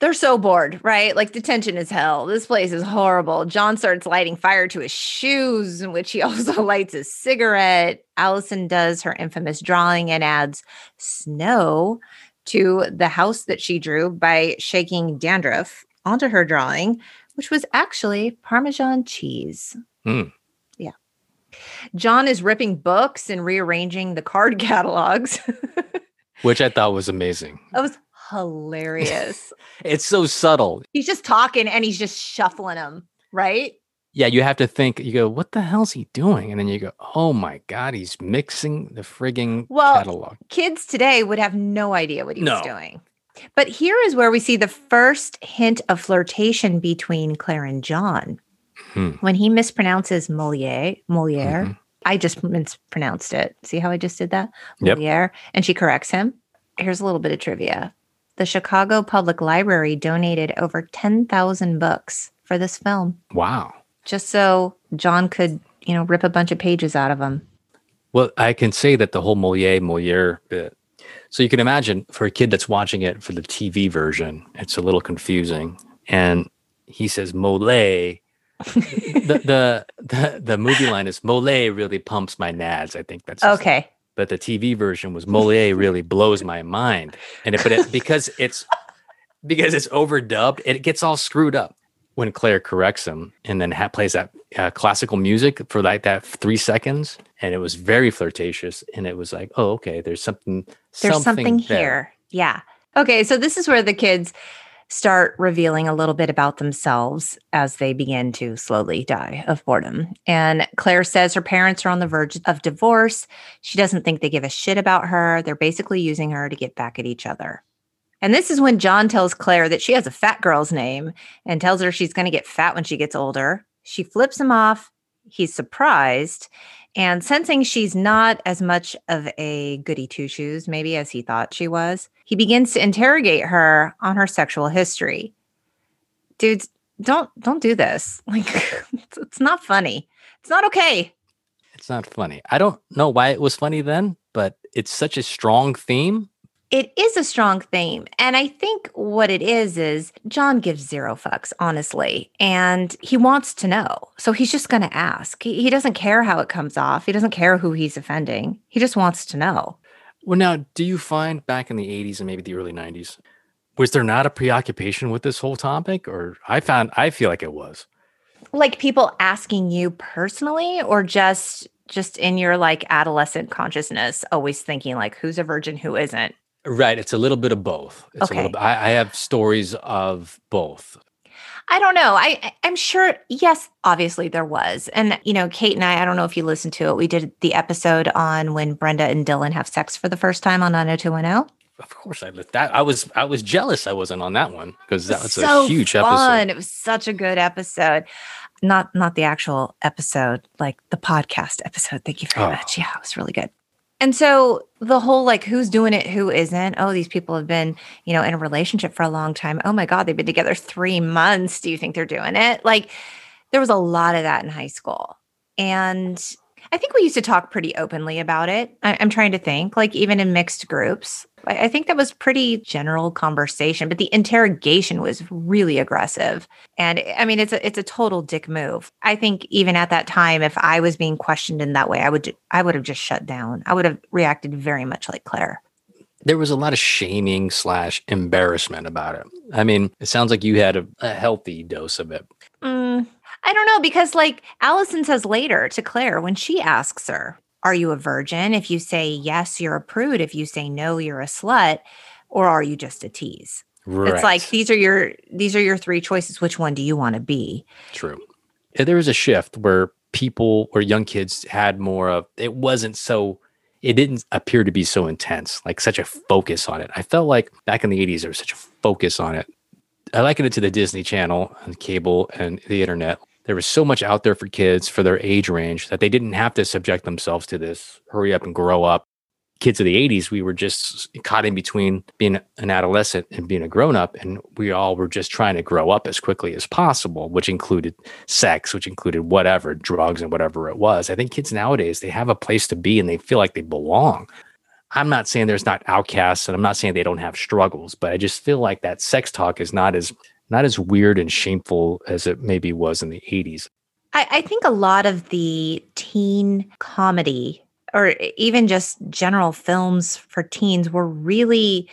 they're so bored, right? Like detention is hell. This place is horrible. John starts lighting fire to his shoes, in which he also lights a cigarette. Allison does her infamous drawing and adds snow to the house that she drew by shaking dandruff onto her drawing, which was actually Parmesan cheese. Mm. Yeah. John is ripping books and rearranging the card catalogs. which I thought was amazing. That was hilarious. it's so subtle. He's just talking and he's just shuffling them, right? Yeah, you have to think, you go, what the hell's he doing? And then you go, oh my God, he's mixing the frigging well, catalog. Kids today would have no idea what he no. was doing. But here is where we see the first hint of flirtation between Claire and John. Hmm. When he mispronounces Moliere, Moliere, mm-hmm. I just mispronounced it. See how I just did that? Moliere. Yep. And she corrects him. Here's a little bit of trivia the Chicago Public Library donated over 10,000 books for this film. Wow. Just so John could, you know, rip a bunch of pages out of them. Well, I can say that the whole Moliere, Moliere bit. So you can imagine for a kid that's watching it for the TV version, it's a little confusing. And he says Mole. the, the the the movie line is Mole really pumps my nads. I think that's okay but the TV version was Moliere really blows my mind. And it, but it, because it's because it's overdubbed, it gets all screwed up when Claire corrects him and then ha- plays that uh, classical music for like that three seconds, and it was very flirtatious. And it was like, oh, okay, there's something. There's something, something here. Yeah. Okay, so this is where the kids start revealing a little bit about themselves as they begin to slowly die of boredom. And Claire says her parents are on the verge of divorce. She doesn't think they give a shit about her. They're basically using her to get back at each other. And this is when John tells Claire that she has a fat girl's name and tells her she's going to get fat when she gets older. She flips him off. He's surprised and sensing she's not as much of a goody two shoes, maybe as he thought she was, he begins to interrogate her on her sexual history. Dudes, don't don't do this. Like it's not funny. It's not okay. It's not funny. I don't know why it was funny then, but it's such a strong theme it is a strong theme. And I think what it is is John gives zero fucks, honestly. And he wants to know. So he's just going to ask. He, he, doesn't care how it comes off, he doesn't care who he's offending. He just wants to know. Well, now, do you find back in the 80s and maybe the early 90s, was there not a preoccupation with this whole topic? Or I found, I feel like it was. Like people asking you personally, or just just in your like adolescent consciousness, always thinking like who's a virgin, who isn't? Right. It's a little bit of both. It's okay. Bit, I, I have stories of both. I don't know. I I'm sure. Yes, obviously there was, and you know, Kate and I. I don't know if you listened to it. We did the episode on when Brenda and Dylan have sex for the first time on 90210. Of course, I that. I was I was jealous I wasn't on that one because that was so a huge fun. episode. It was such a good episode. Not not the actual episode, like the podcast episode. Thank you very oh. much. Yeah, it was really good. And so the whole like who's doing it, who isn't. Oh, these people have been, you know, in a relationship for a long time. Oh my God, they've been together three months. Do you think they're doing it? Like there was a lot of that in high school. And I think we used to talk pretty openly about it. I, am trying to think, like even in mixed groups. I, I think that was pretty general conversation, but the interrogation was really aggressive. And I mean, it's a it's a total dick move. I think even at that time, if I was being questioned in that way, I would I would have just shut down. I would have reacted very much like Claire there was a lot of shaming slash embarrassment about it. I mean, it sounds like you had a, a healthy dose of it. Mm, I don't know because, like Allison says later to Claire when she asks her, "Are you a virgin?" If you say yes, you're a prude. If you say no, you're a slut. Or are you just a tease? Right. It's like these are your these are your three choices. Which one do you want to be? True. There was a shift where people or young kids had more of it wasn't so it didn't appear to be so intense, like such a focus on it. I felt like back in the 80s, there was such a focus on it. I liken it to the Disney Channel and cable and the internet. There was so much out there for kids for their age range that they didn't have to subject themselves to this hurry up and grow up kids of the 80s, we were just caught in between being an adolescent and being a grown up. And we all were just trying to grow up as quickly as possible, which included sex, which included whatever, drugs and whatever it was. I think kids nowadays, they have a place to be and they feel like they belong. I'm not saying there's not outcasts and I'm not saying they don't have struggles, but I just feel like that sex talk is not as not as weird and shameful as it maybe was in the 80s. I, I think a lot of the teen comedy or even just general films for teens were really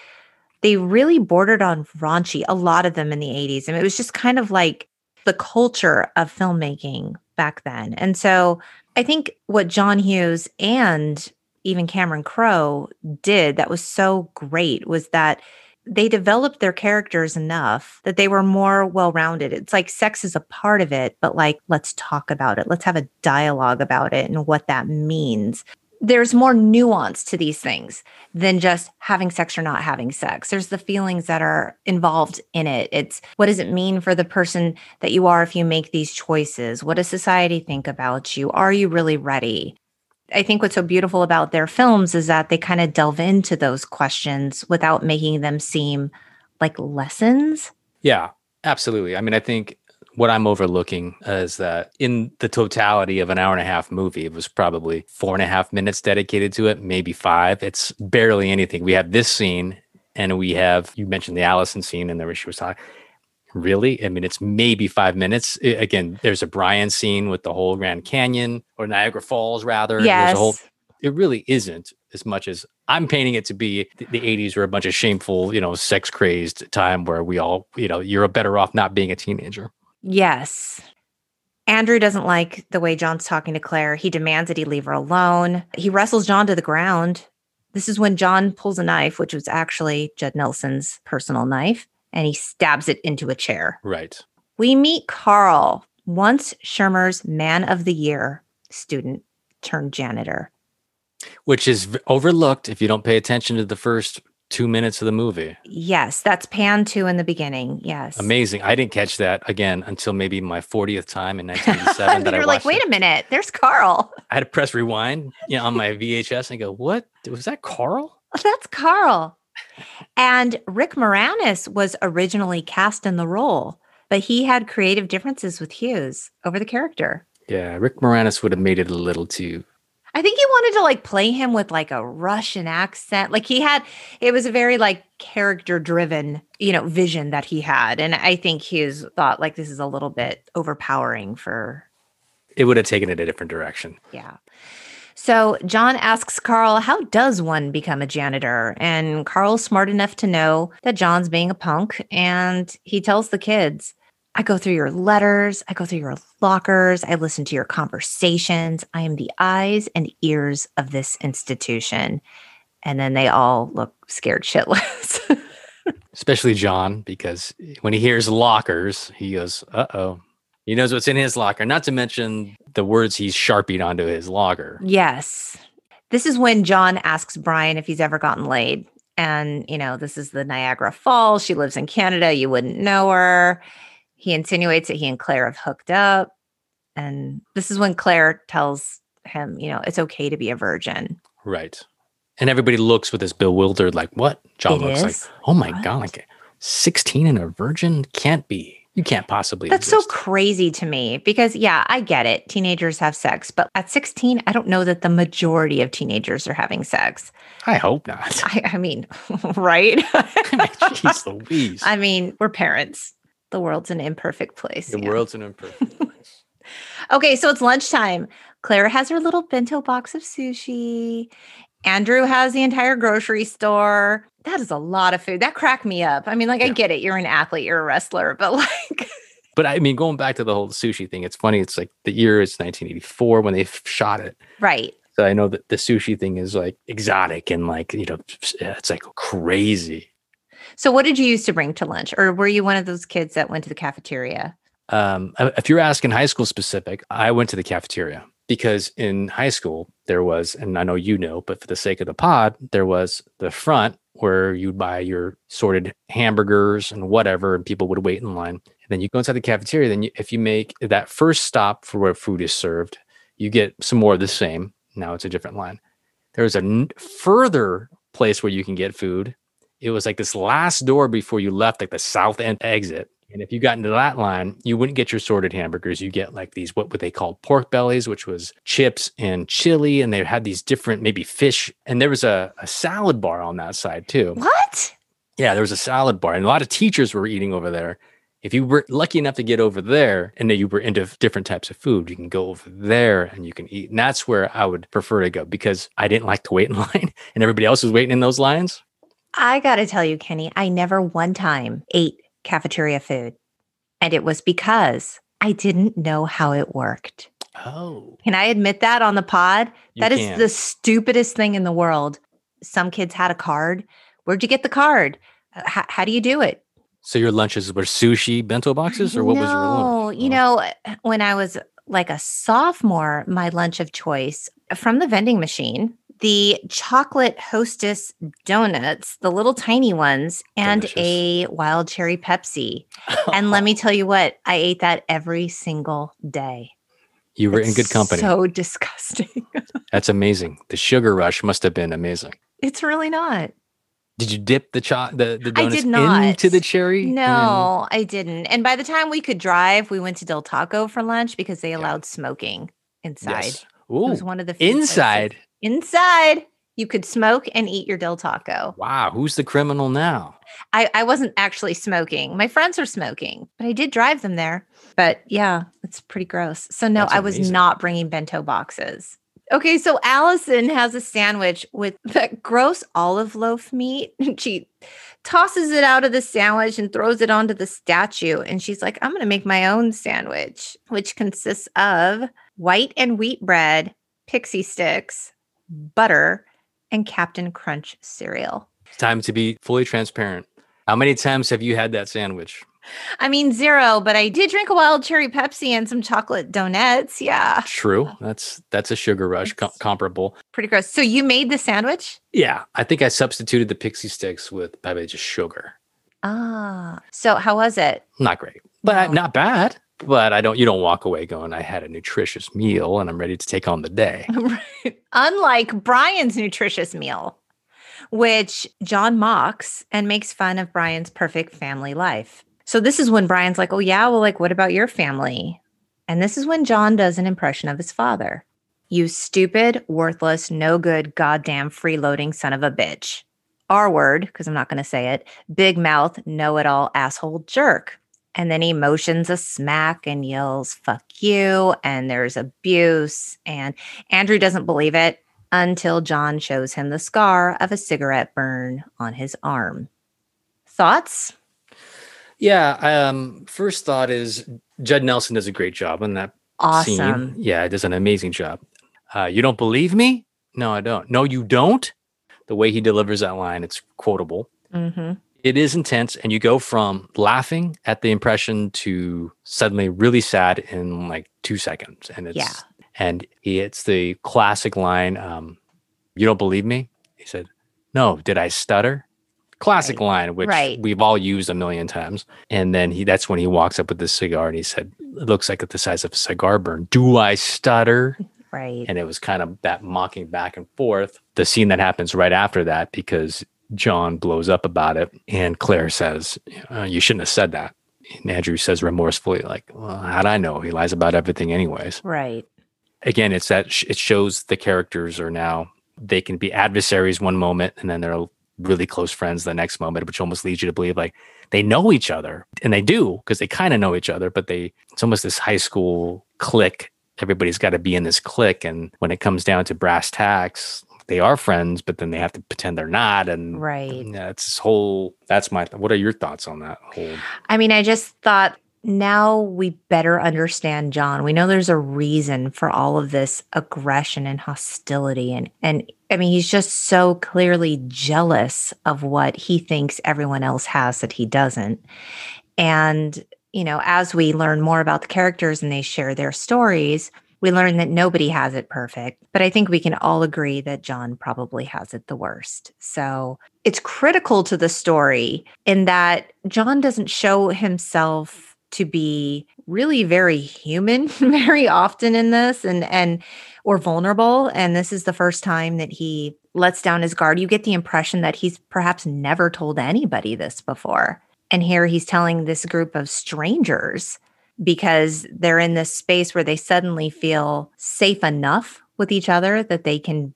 they really bordered on raunchy a lot of them in the 80s and it was just kind of like the culture of filmmaking back then and so i think what john hughes and even cameron crowe did that was so great was that they developed their characters enough that they were more well rounded. It's like sex is a part of it, but like, let's talk about it. Let's have a dialogue about it and what that means there's more nuance to these things than just having sex or not having sex. There's the feelings that are involved in it. It's what does it mean for the person that you are if you make these choices? What does society think about you? Are you really ready? I think what's so beautiful about their films is that they kind of delve into those questions without making them seem like lessons. Yeah, absolutely. I mean, I think what I'm overlooking is that in the totality of an hour and a half movie, it was probably four and a half minutes dedicated to it, maybe five. It's barely anything. We have this scene, and we have you mentioned the Allison scene, and there she was talking. Really? I mean, it's maybe five minutes. again, there's a Brian scene with the whole Grand Canyon or Niagara Falls, rather. Yes. Whole, it really isn't as much as I'm painting it to be the, the 80s were a bunch of shameful, you know, sex crazed time where we all, you know, you're better off not being a teenager. Yes. Andrew doesn't like the way John's talking to Claire. He demands that he leave her alone. He wrestles John to the ground. This is when John pulls a knife, which was actually Judd Nelson's personal knife, and he stabs it into a chair. Right. We meet Carl, once Shermer's Man of the Year student turned janitor. Which is overlooked if you don't pay attention to the first two minutes of the movie. Yes, that's pan two in the beginning. Yes. Amazing. I didn't catch that again until maybe my 40th time in 1987. that You're like, wait it. a minute, there's Carl. I had to press rewind you know, on my VHS and go, what? Was that Carl? That's Carl. And Rick Moranis was originally cast in the role, but he had creative differences with Hughes over the character. Yeah, Rick Moranis would have made it a little too I think he wanted to like play him with like a Russian accent. Like he had, it was a very like character driven, you know, vision that he had. And I think he's thought like this is a little bit overpowering for. It would have taken it a different direction. Yeah. So John asks Carl, How does one become a janitor? And Carl's smart enough to know that John's being a punk. And he tells the kids, I go through your letters, I go through your lockers, I listen to your conversations. I am the eyes and ears of this institution. And then they all look scared shitless. Especially John, because when he hears lockers, he goes, uh oh. He knows what's in his locker, not to mention the words he's sharpied onto his locker. Yes. This is when John asks Brian if he's ever gotten laid. And, you know, this is the Niagara Falls. She lives in Canada. You wouldn't know her he insinuates that he and Claire have hooked up. And this is when Claire tells him, you know, it's okay to be a virgin. Right. And everybody looks with this bewildered, like, what? John it looks is? like, oh my what? God, like 16 and a virgin can't be. You can't possibly. That's exist. so crazy to me because, yeah, I get it. Teenagers have sex, but at 16, I don't know that the majority of teenagers are having sex. I hope not. I, I mean, right? Jeez Louise. I mean, we're parents. The world's an imperfect place. the yeah. world's an imperfect place. Okay, so it's lunchtime. Claire has her little bento box of sushi. Andrew has the entire grocery store. That is a lot of food. That cracked me up. I mean, like, I get it. You're an athlete, you're a wrestler, but like, But I mean, going back to the whole sushi thing, it's funny. It's like the year is 1984 when they shot it. right. So I know that the sushi thing is like exotic and like, you know, it's like crazy. So, what did you used to bring to lunch? Or were you one of those kids that went to the cafeteria? Um, uh, if you're asking high school specific, I went to the cafeteria because in high school there was, and I know you know, but for the sake of the pod, there was the front where you'd buy your sorted hamburgers and whatever, and people would wait in line. And then you go inside the cafeteria. Then you, if you make that first stop for where food is served, you get some more of the same. Now it's a different line. There's a n- further place where you can get food. It was like this last door before you left, like the south end exit. And if you got into that line, you wouldn't get your sorted hamburgers. You get like these, what would they call pork bellies, which was chips and chili. And they had these different, maybe fish. And there was a, a salad bar on that side too. What? Yeah, there was a salad bar. And a lot of teachers were eating over there. If you were lucky enough to get over there and then you were into different types of food, you can go over there and you can eat. And that's where I would prefer to go because I didn't like to wait in line and everybody else was waiting in those lines. I got to tell you, Kenny, I never one time ate cafeteria food. And it was because I didn't know how it worked. Oh, Can I admit that on the pod? you That is can. the stupidest thing in the world. Some kids had a card. Where'd you get the card? Uh, How, how do you do it? So your lunches were sushi bento boxes, or what was your No, lunch? you Oh. know, when I was like a sophomore, my lunch of choice from the vending machine, the chocolate hostess donuts, the little tiny ones, and Delicious. a wild cherry Pepsi. And let me tell you what, I ate that every single day. you were in good company. So disgusting. That's amazing. The sugar rush must have been amazing. it's really not. Did you dip the cho- the, the I did not. into the cherry? and- No, I didn't. And by the time we could drive, we went to Del Taco for lunch because they allowed smoking inside. Yes. It was one of the few places- inside. You could smoke and eat your Del Taco. Wow, who's the criminal now? I, I wasn't actually smoking. My friends were smoking, but I did drive them there. But yeah, it's pretty gross. So no, That's I was amazing. not bringing bento boxes. Okay, so Allison has a sandwich with that gross olive loaf meat. She tosses it out of the sandwich and throws it onto the statue. And she's like, I'm going to make my own sandwich, which consists of white and wheat bread, pixie sticks, butter, and Captain Crunch cereal. Time to be fully transparent. How many times have you had that sandwich? I mean, zero, but I did drink a wild cherry Pepsi and some chocolate donuts. Yeah, True. That's that's a sugar rush com- comparable. pretty gross. So you made the sandwich? Yeah, I think I substituted the pixie sticks with probably just sugar. Ah, so how was it? Not great, but No. not bad. But I don't. You don't walk away going, "I had a nutritious meal and I'm ready to take on the day." Unlike Brian's nutritious meal, which John mocks and makes fun of Brian's perfect family life. So this is when Brian's like, "Oh yeah, well like what about your family?" And this is when John does an impression of his father. You stupid, worthless, no good, goddamn freeloading son of a bitch. R word, because I'm not going to say it. Big mouth, know it all asshole jerk. And then he motions a smack and yells, fuck you. And there's abuse. And Andrew doesn't believe it until John shows him the scar of a cigarette burn on his arm. Thoughts? Yeah. Um. First thought is Judd Nelson does a great job on that Awesome. scene. Yeah, it does an amazing job. Uh, you don't believe me? No, I don't. No, you don't. The way he delivers that line, it's quotable. hmm It is intense, and you go from laughing at the impression to suddenly really sad in like two seconds. And it's Yeah. and he it's the classic line, um, you don't believe me? He said, No, did I stutter? Classic Right. line, which Right. we've all used a million times. And then he that's when he walks up with this cigar and he said, It looks like it's the size of a cigar burn. Do I stutter? Right. and it was kind of that mocking back and forth. The scene that happens right after that because John blows up about it, and Claire says, uh, "You shouldn't have said that." and Andrew says remorsefully, like, well, how'd I know? He lies about everything anyways. Right. Again, it's that sh- it shows the characters are now, they can be adversaries one moment and then they're really close friends the next moment, which almost leads you to believe like they know each other. And they do because they kind of know each other, but they, it's almost this high school clique. Everybody's got to be in this clique. And when it comes down to brass tacks, they are friends, but then they have to pretend they're not. And right. Yeah, it's this whole, that's my, what are your thoughts on that whole? I mean, I just thought now we better understand John. We know there's a reason for all of this aggression and hostility and and I mean he's just so clearly jealous of what he thinks everyone else has that he doesn't. And you know, as we learn more about the characters and they share their stories, we learn that nobody has it perfect, but I think we can all agree that John probably has it the worst. So it's critical to the story in that John doesn't show himself to be really very human very often in this and and or vulnerable and this is the first time that he lets down his guard you get the impression that he's perhaps never told anybody this before and here he's telling this group of strangers because they're in this space where they suddenly feel safe enough with each other that they can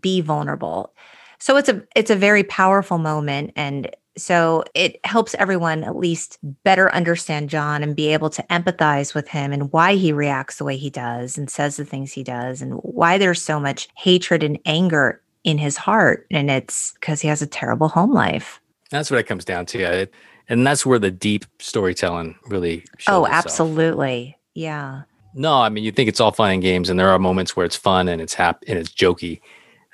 be vulnerable so it's a it's a very powerful moment and so it helps everyone at least better understand John and be able to empathize with him and why he reacts the way he does and says the things he does and why there's so much hatred and anger in his heart. And it's because he has a terrible home life. That's what it comes down to. And that's where the deep storytelling really Oh, itself. absolutely. Yeah. No, I mean, you think it's all fun and games, and there are moments where it's fun and it's happy and it's jokey.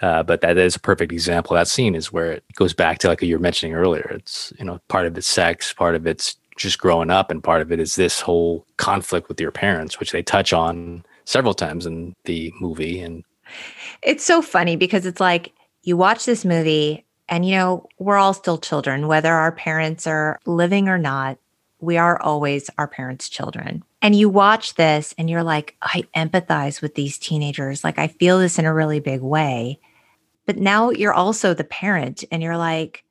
Uh, but that is a perfect example. That scene is where it goes back to like you were mentioning earlier. It's you know part of it's sex, part of it's just growing up, and part of it is this whole conflict with your parents, which they touch on several times in the movie. And it's so funny because it's like you watch this movie, and you know we're all still children, whether our parents are living or not. We are always our parents' children. And you watch this and you're like, I empathize with these teenagers. Like, I feel this in a really big way. But now you're also the parent and you're like,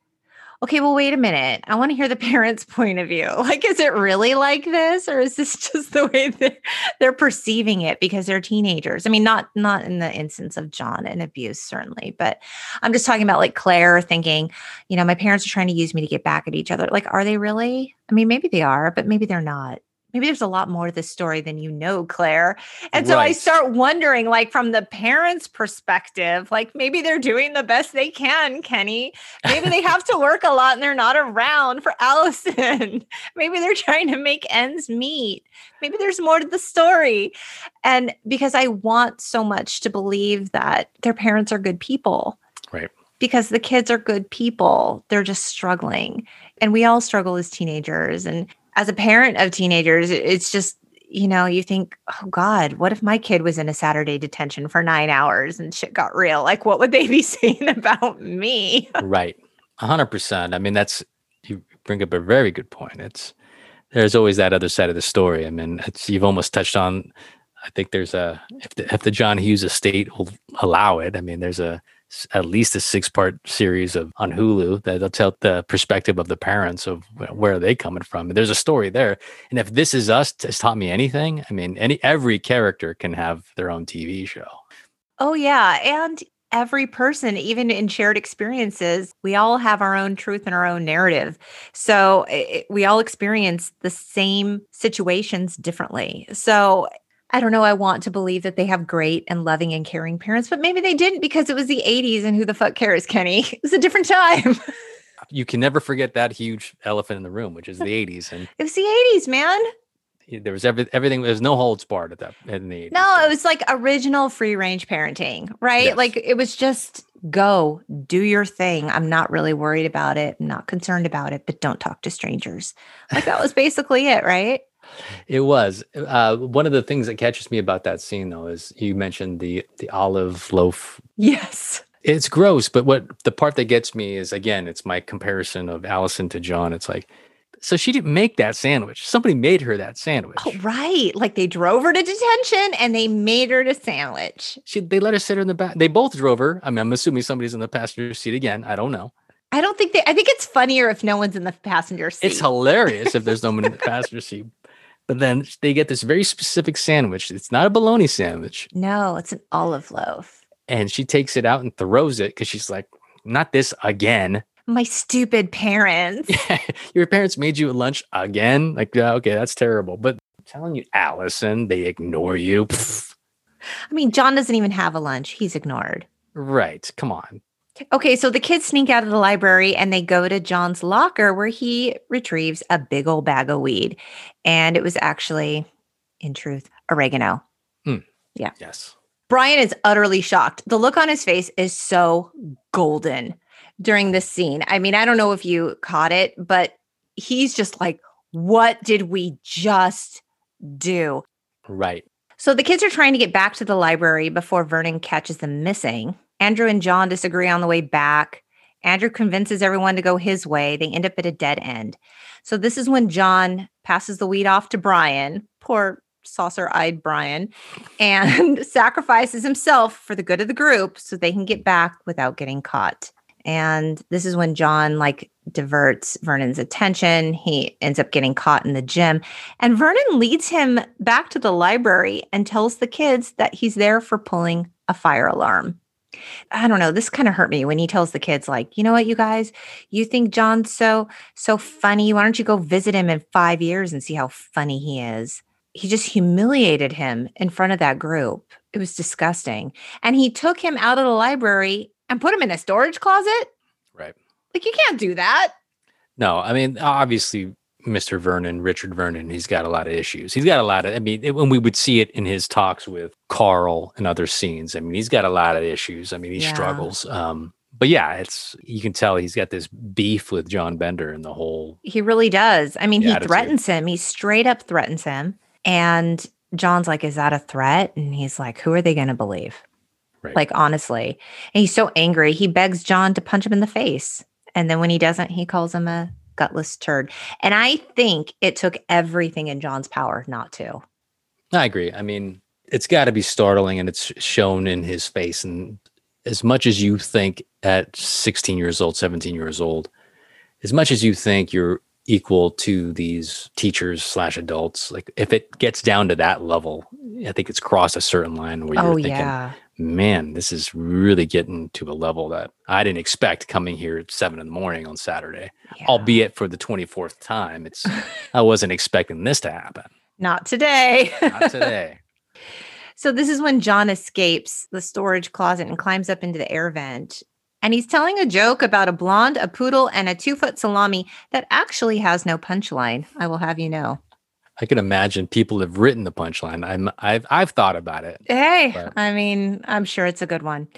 okay, well, wait a minute. I want to hear the parents' point of view. Like, is it really like this? Or is this just the way they're, they're perceiving it because they're teenagers? I mean, not not in the instance of John and abuse, certainly, but I'm just talking about like Claire thinking, you know, my parents are trying to use me to get back at each other. Like, are they really? I mean, maybe they are, but maybe they're not maybe there's a lot more to this story than you know, Claire. And so right. I start wondering, like, from the parents' perspective, like maybe they're doing the best they can, Kenny. Maybe they have to work a lot and they're not around for Allison. maybe they're trying to make ends meet. Maybe there's more to the story. And because I want so much to believe that their parents are good people. Right. Because the kids are good people. They're just struggling. And we all struggle as teenagers. And as a parent of teenagers, it's just, you know, you think, oh God, what if my kid was in a Saturday detention for nine hours and shit got real? Like, what would they be saying about me? right. 100%. I mean, that's, you bring up a very good point. It's, there's always that other side of the story. I mean, you've almost touched on, I think there's a, if the, if the John Hughes estate will allow it, I mean, there's a, at least a six part series of on Hulu that'll tell the perspective of the parents of where are they coming from. There's a story there. And if this is us has taught me anything, I mean, any every character can have their own TV show. Oh yeah. And every person, even in shared experiences, we all have our own truth and our own narrative. So it, we all experience the same situations differently. So I don't know. I want to believe that they have great and loving and caring parents, but maybe they didn't because it was the 80s and who the fuck cares, Kenny? It was a different time. you can never forget that huge elephant in the room, which is the 80s. And it was the 80s, man. There was every, everything. There was no holds barred at that in the 80s. No, so. it was like original free range parenting, right? Yes. Like it was just go do your thing. I'm not really worried about it. I'm not concerned about it, but don't talk to strangers. Like that was basically it, right? It was uh, one of the things that catches me about that scene, though, is you mentioned the the olive loaf. Yes, it's gross, but what the part that gets me is again, it's my comparison of Allison to John. It's like, so she didn't make that sandwich. Somebody made her that sandwich. Oh, right. Like they drove her to detention and they made her the sandwich. She they let her sit her in the back. They both drove her. I mean, I'm assuming somebody's in the passenger seat again. I don't know. I don't think they. I think it's funnier if no one's in the passenger seat. It's hilarious if there's no one in the passenger seat. But then they get this very specific sandwich. It's not a bologna sandwich. No, it's an olive loaf. And she takes it out and throws it because she's like, not this again. My stupid parents. Your parents made you lunch again? Like, yeah, okay, that's terrible. But I'm telling you, Allison, they ignore you. Pfft. I mean, John doesn't even have a lunch. He's ignored. Right. Come on. Okay, so the kids sneak out of the library and they go to John's locker where he retrieves a big old bag of weed. And it was actually, in truth, oregano. Hmm. Yeah. Yes. Brian is utterly shocked. The look on his face is so golden during this scene. I mean, I don't know if you caught it, but he's just like, what did we just do? Right. So the kids are trying to get back to the library before Vernon catches them missing. Andrew and John disagree on the way back. Andrew convinces everyone to go his way. They end up at a dead end. So this is when John passes the weed off to Brian, poor saucer eyed Brian, and sacrifices himself for the good of the group so they can get back without getting caught. And this is when John like diverts Vernon's attention. He ends up getting caught in the gym. And Vernon leads him back to the library and tells the kids that he's there for pulling a fire alarm. I don't know. This kind of hurt me when he tells the kids, like, you know what, you guys, you think John's so, so funny. Why don't you go visit him in five years and see how funny he is? He just humiliated him in front of that group. It was disgusting. And he took him out of the library and put him in a storage closet. Right. Like, you can't do that. No, I mean, obviously, Mr. Vernon, Richard Vernon, he's got a lot of issues. He's got a lot of, I mean, it, when we would see it in his talks with Carl and other scenes, I mean, he's got a lot of issues. I mean, he Yeah. struggles. Um, but yeah, it's, you can tell he's got this beef with John Bender and the whole, He really does. I mean, he attitude. threatens him. He straight up threatens him. And John's like, Is that a threat? And he's like, Who are they going to believe? Right. Like, honestly. And he's so angry. He begs John to punch him in the face. And then when he doesn't, he calls him a gutless turd. And I think it took everything in John's power not to. I agree. I mean, it's got to be startling and it's shown in his face. And as much as you think at 16 years old, 17 years old, as much as you think you're equal to these teachers slash adults, like if it gets down to that level, I think it's crossed a certain line where oh, you're Oh, thinking, yeah. Man, this is really getting to a level that I didn't expect coming here at seven in the morning on Saturday, yeah. albeit for the 24th time. It's, I wasn't expecting this to happen. Not today. Not today. So this is when John escapes the storage closet and climbs up into the air vent. And he's telling a joke about a blonde, a poodle, and a two foot salami that actually has no punchline. I will have you know. I can imagine people have written the punchline. I'm I've I've thought about it. Hey, But- I mean, I'm sure it's a good one.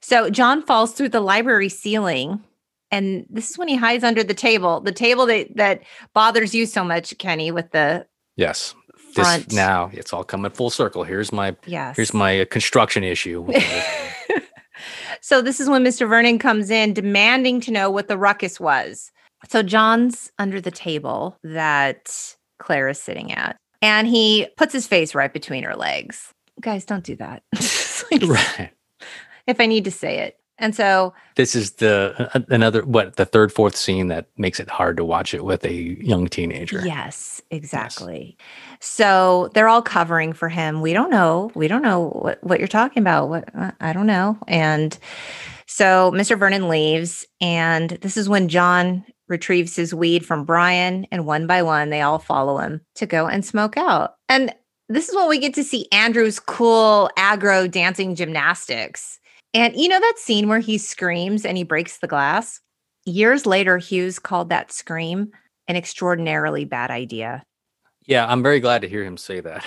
So John falls through the library ceiling. And this is when he hides under the table, the table that, that bothers you so much, Kenny, with the Yes. front. This now it's all coming full circle. Here's my yes. here's my uh, construction issue. so this is when Mr. Vernon comes in demanding to know what the ruckus was. So John's under the table that Claire is sitting at, and he puts his face right between her legs. Guys, don't do that. Like, right. if I need to say it. And so, This is the uh, another what the third fourth scene that makes it hard to watch it with a young teenager. yes, exactly. So they're all covering for him. We don't know. We don't know what, what you're talking about. What uh, I don't know. And so Mr. Vernon leaves, and this is when John retrieves his weed from Brian, and one by one, they all follow him to go and smoke out. And this is when we get to see Andrew's cool aggro dancing gymnastics. And you know that scene where he screams and he breaks the glass? Years later, Hughes called that scream an extraordinarily bad idea. Yeah, I'm very glad to hear him say that.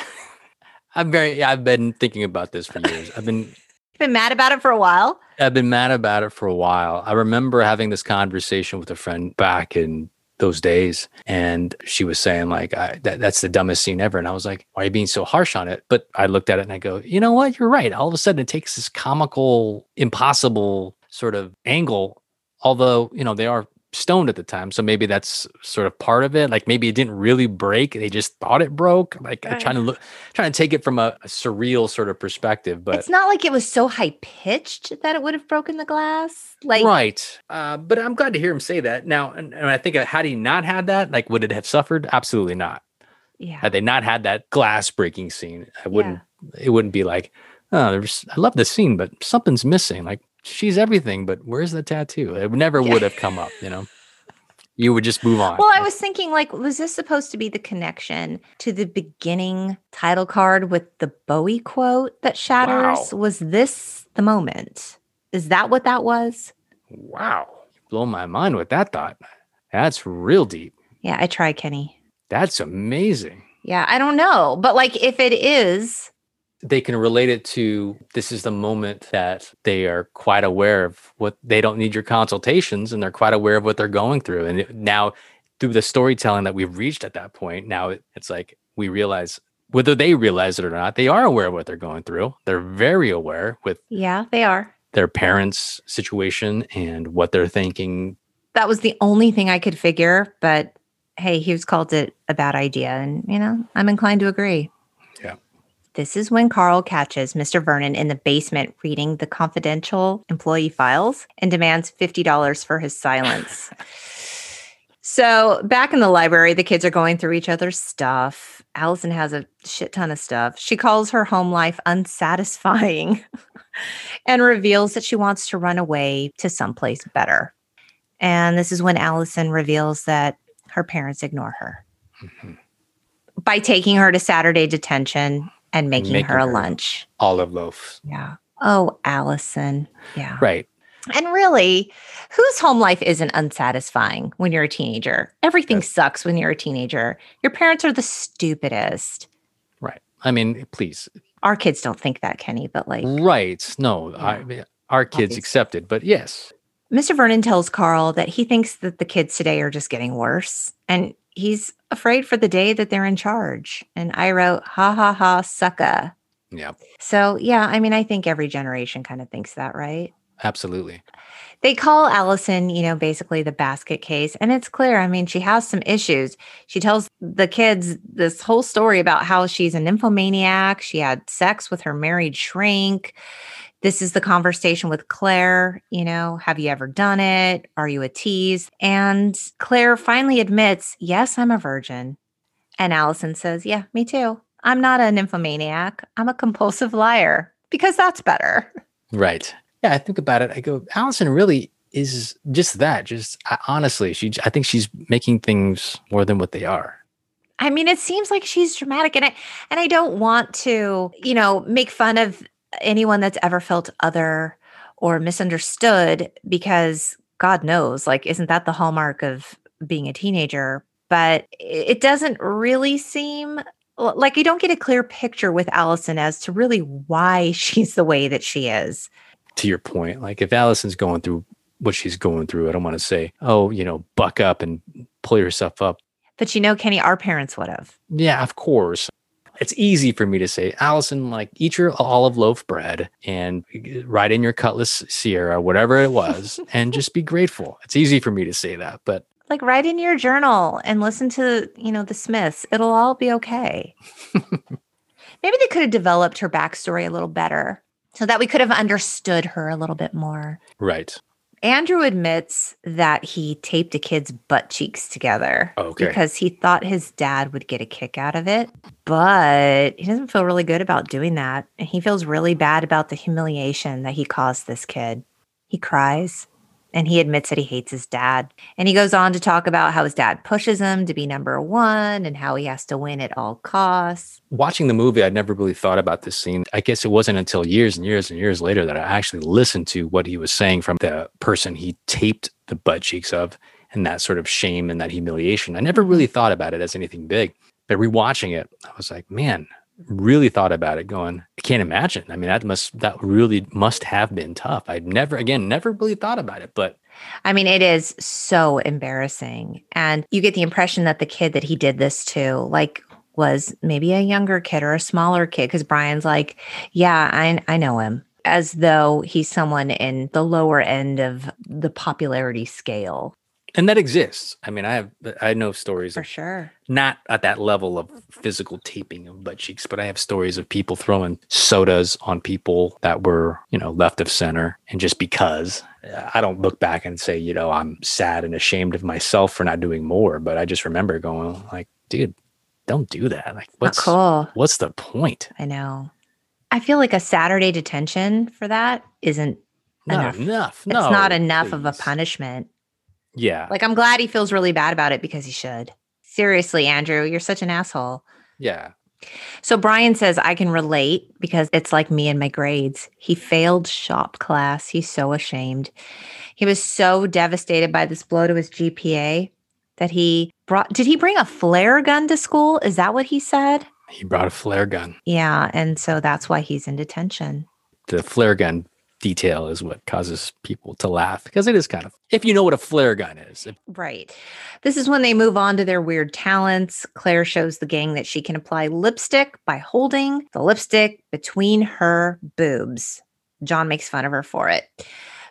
I'm very I've been thinking about this for years. I've been Been mad about it for a while. I've been mad about it for a while. I remember having this conversation with a friend back in those days, and she was saying like, that, "That's the dumbest scene ever." And I was like, "Why are you being so harsh on it?" But I looked at it and I go, "You know what? You're right." All of a sudden, it takes this comical, impossible sort of angle. Although you know they are stoned at the time. So maybe that's sort of part of it. Like maybe it didn't really break. They just thought it broke. Like right. trying to look, trying to take it from a, a, surreal sort of perspective. But it's not like it was so high pitched that it would have broken the glass. Like right. Uh, but I'm glad to hear him say that. Now, and, and I think uh, had he not had that, like would it have suffered? Absolutely not. Yeah. Had they not had that glass breaking scene, I wouldn't. Yeah. It wouldn't be like, oh, there's. I love the scene, but something's missing. Like she's everything, but where's the tattoo? It never would have come up, you know? You would just move on. Well, I was thinking, like, was this supposed to be the connection to the beginning title card with the Bowie quote that shatters? Wow. Was this the moment? Is that what that was? Wow. Blow my mind with that thought. That's real deep. Yeah, I try, Kenny. That's amazing. Yeah, I don't know. But like if it is, they can relate it to this is the moment that they are quite aware of what they don't need your consultations and they're quite aware of what they're going through. And now through the storytelling that we've reached at that point now it's like we realize whether they realize it or not they are aware of what they're going through. They're very aware with yeah they are. their parents situation and what they're thinking. That was the only thing i could figure but hey Hughes called it a bad idea and you know i'm inclined to agree this is when Carl catches Mr. Vernon in the basement reading the confidential employee files and demands $50 for his silence. so, back in the library, the kids are going through each other's stuff. Allison has a shit ton of stuff. She calls her home life unsatisfying and reveals that she wants to run away to someplace better. And this is when Allison reveals that her parents ignore her. Mm-hmm. By taking her to Saturday detention, and making, making her a lunch. Olive loaf. Yeah. Oh, Allison. Yeah. Right. And really, whose home life isn't unsatisfying when you're a teenager? Everything yes. sucks when you're a teenager. Your parents are the stupidest. Right. I mean, please. Our kids don't think that, Kenny, but like. Right. No, yeah. I, our kids Obviously. accepted, but yes. Mr. Vernon tells Carl that he thinks that the kids today are just getting worse. And he's afraid for the day that they're in charge. And I wrote, ha ha ha, sucka. Yeah. So, yeah, I mean, I think every generation kind of thinks that, right? Absolutely. They call Allison, you know, basically the basket case. And it's clear. I mean, she has some issues. She tells the kids this whole story about how she's a nymphomaniac. She had sex with her married shrink. This is the conversation with Claire. You know, have you ever done it? Are you a tease? And Claire finally admits, yes, I'm a virgin. And Allison says, yeah, me too. I'm not a nymphomaniac. I'm a compulsive liar because that's better. Right. Yeah. I think about it. I go, Allison really is just that. Just I, honestly, she, I think she's making things more than what they are. I mean, it seems like she's dramatic, and I and I don't want to, you know, make fun of anyone that's ever felt other or misunderstood because God knows, like, isn't that the hallmark of being a teenager? But it doesn't really seem like you don't get a clear picture with Allison as to really why she's the way that she is. To your point, like if Allison's going through what she's going through, I don't want to say, oh, you know, buck up and pull yourself up. But you know, Kenny, our parents would have. Yeah, of course it's easy for me to say, Allison, like eat your olive loaf bread and write in your Cutlass Ciera, whatever it was, and just be grateful. It's easy for me to say that, but like write in your journal and listen to, you know, the Smiths. It'll all be okay. Maybe they could have developed her backstory a little better so that we could have understood her a little bit more. Right. Andrew admits that he taped a kid's butt cheeks together okay. because he thought his dad would get a kick out of it, but he doesn't feel really good about doing that. And he feels really bad about the humiliation that he caused this kid. He cries and he admits that he hates his dad. And he goes on to talk about how his dad pushes him to be number one and how he has to win at all costs. Watching the movie, I'd never really thought about this scene. I guess it wasn't until years and years and years later that I actually listened to what he was saying from the person he taped the butt cheeks of and that sort of shame and that humiliation. I never really thought about it as anything big. But rewatching it, I was like, man, really thought about it going i can't imagine. I mean that must that really must have been tough. I'd never again never really thought about it but i mean it is so embarrassing. And you get the impression that the kid that he did this to like was maybe a younger kid or a smaller kid because brian's like yeah i i know him. As though he's someone in the lower end of the popularity scale and that exists. I mean, I have I know stories For of sure. not at that level of physical taping of butt cheeks, but I have stories of people throwing sodas on people that were, you know, left of center. And just because I don't look back and say, you know, I'm sad and ashamed of myself for not doing more, but I just remember going like, dude, don't do that. Like what's cool. what's the point? I know. I feel like a Saturday detention for that isn't Not enough. enough. It's No, not enough of a punishment. Yeah. Like I'm glad he feels really bad about it because he should. Seriously, Andrew, you're such an asshole. yeah. So Brian says I can relate because it's like me and my grades. He failed shop class. He's so ashamed. He was so devastated by this blow to his GPA that he brought did he bring a flare gun to school? Is that what he said? He brought a flare gun. Yeah, and so that's why he's in detention. The flare gun detail is what causes people to laugh because it is kind of if you know what a flare gun is. Right. This is when they move on to their weird talents. Claire shows the gang that she can apply lipstick by holding the lipstick between her boobs. John makes fun of her for it.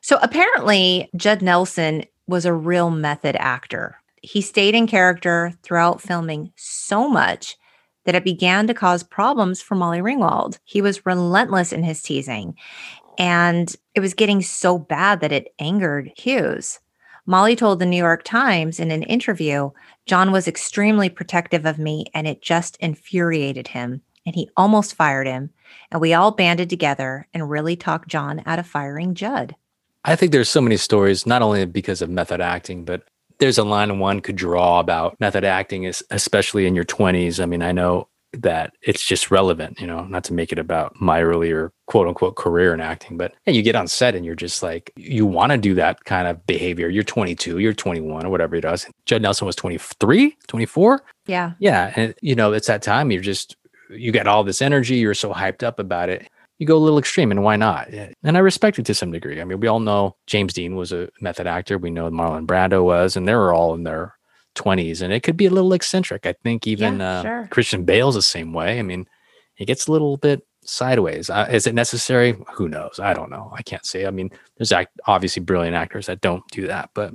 So apparently, Judd Nelson was a real method actor. He stayed in character throughout filming so much that it began to cause problems for Molly Ringwald. He was relentless in his teasing, and it was getting so bad that it angered Hughes. Molly told the New York Times in an interview, John was extremely protective of me and it just infuriated him. And he almost fired him. And we all banded together and really talked John out of firing Judd. I think there's so many stories, not only because of method acting, but there's a line one could draw about method acting, especially in your 20s. I mean, I know that it's just relevant, you know, not to make it about my earlier quote unquote career in acting, but yeah, you get on set and you're just like, you want to do that kind of behavior. You're 22, you're 21, or whatever it is. Judd Nelson was 23, 24. Yeah. Yeah. And, you know, it's that time you're just, you got all this energy, you're so hyped up about it. You go a little extreme, and why not? And I respect it to some degree. I mean, we all know James Dean was a method actor. We know Marlon Brando was, and they were all in their 20s, and it could be a little eccentric. I think even Yeah, uh, sure. Christian Bale's the same way. I mean, he gets a little bit sideways. Uh, is it necessary? Who knows? I don't know. I can't say. I mean, there's act- obviously brilliant actors that don't do that, but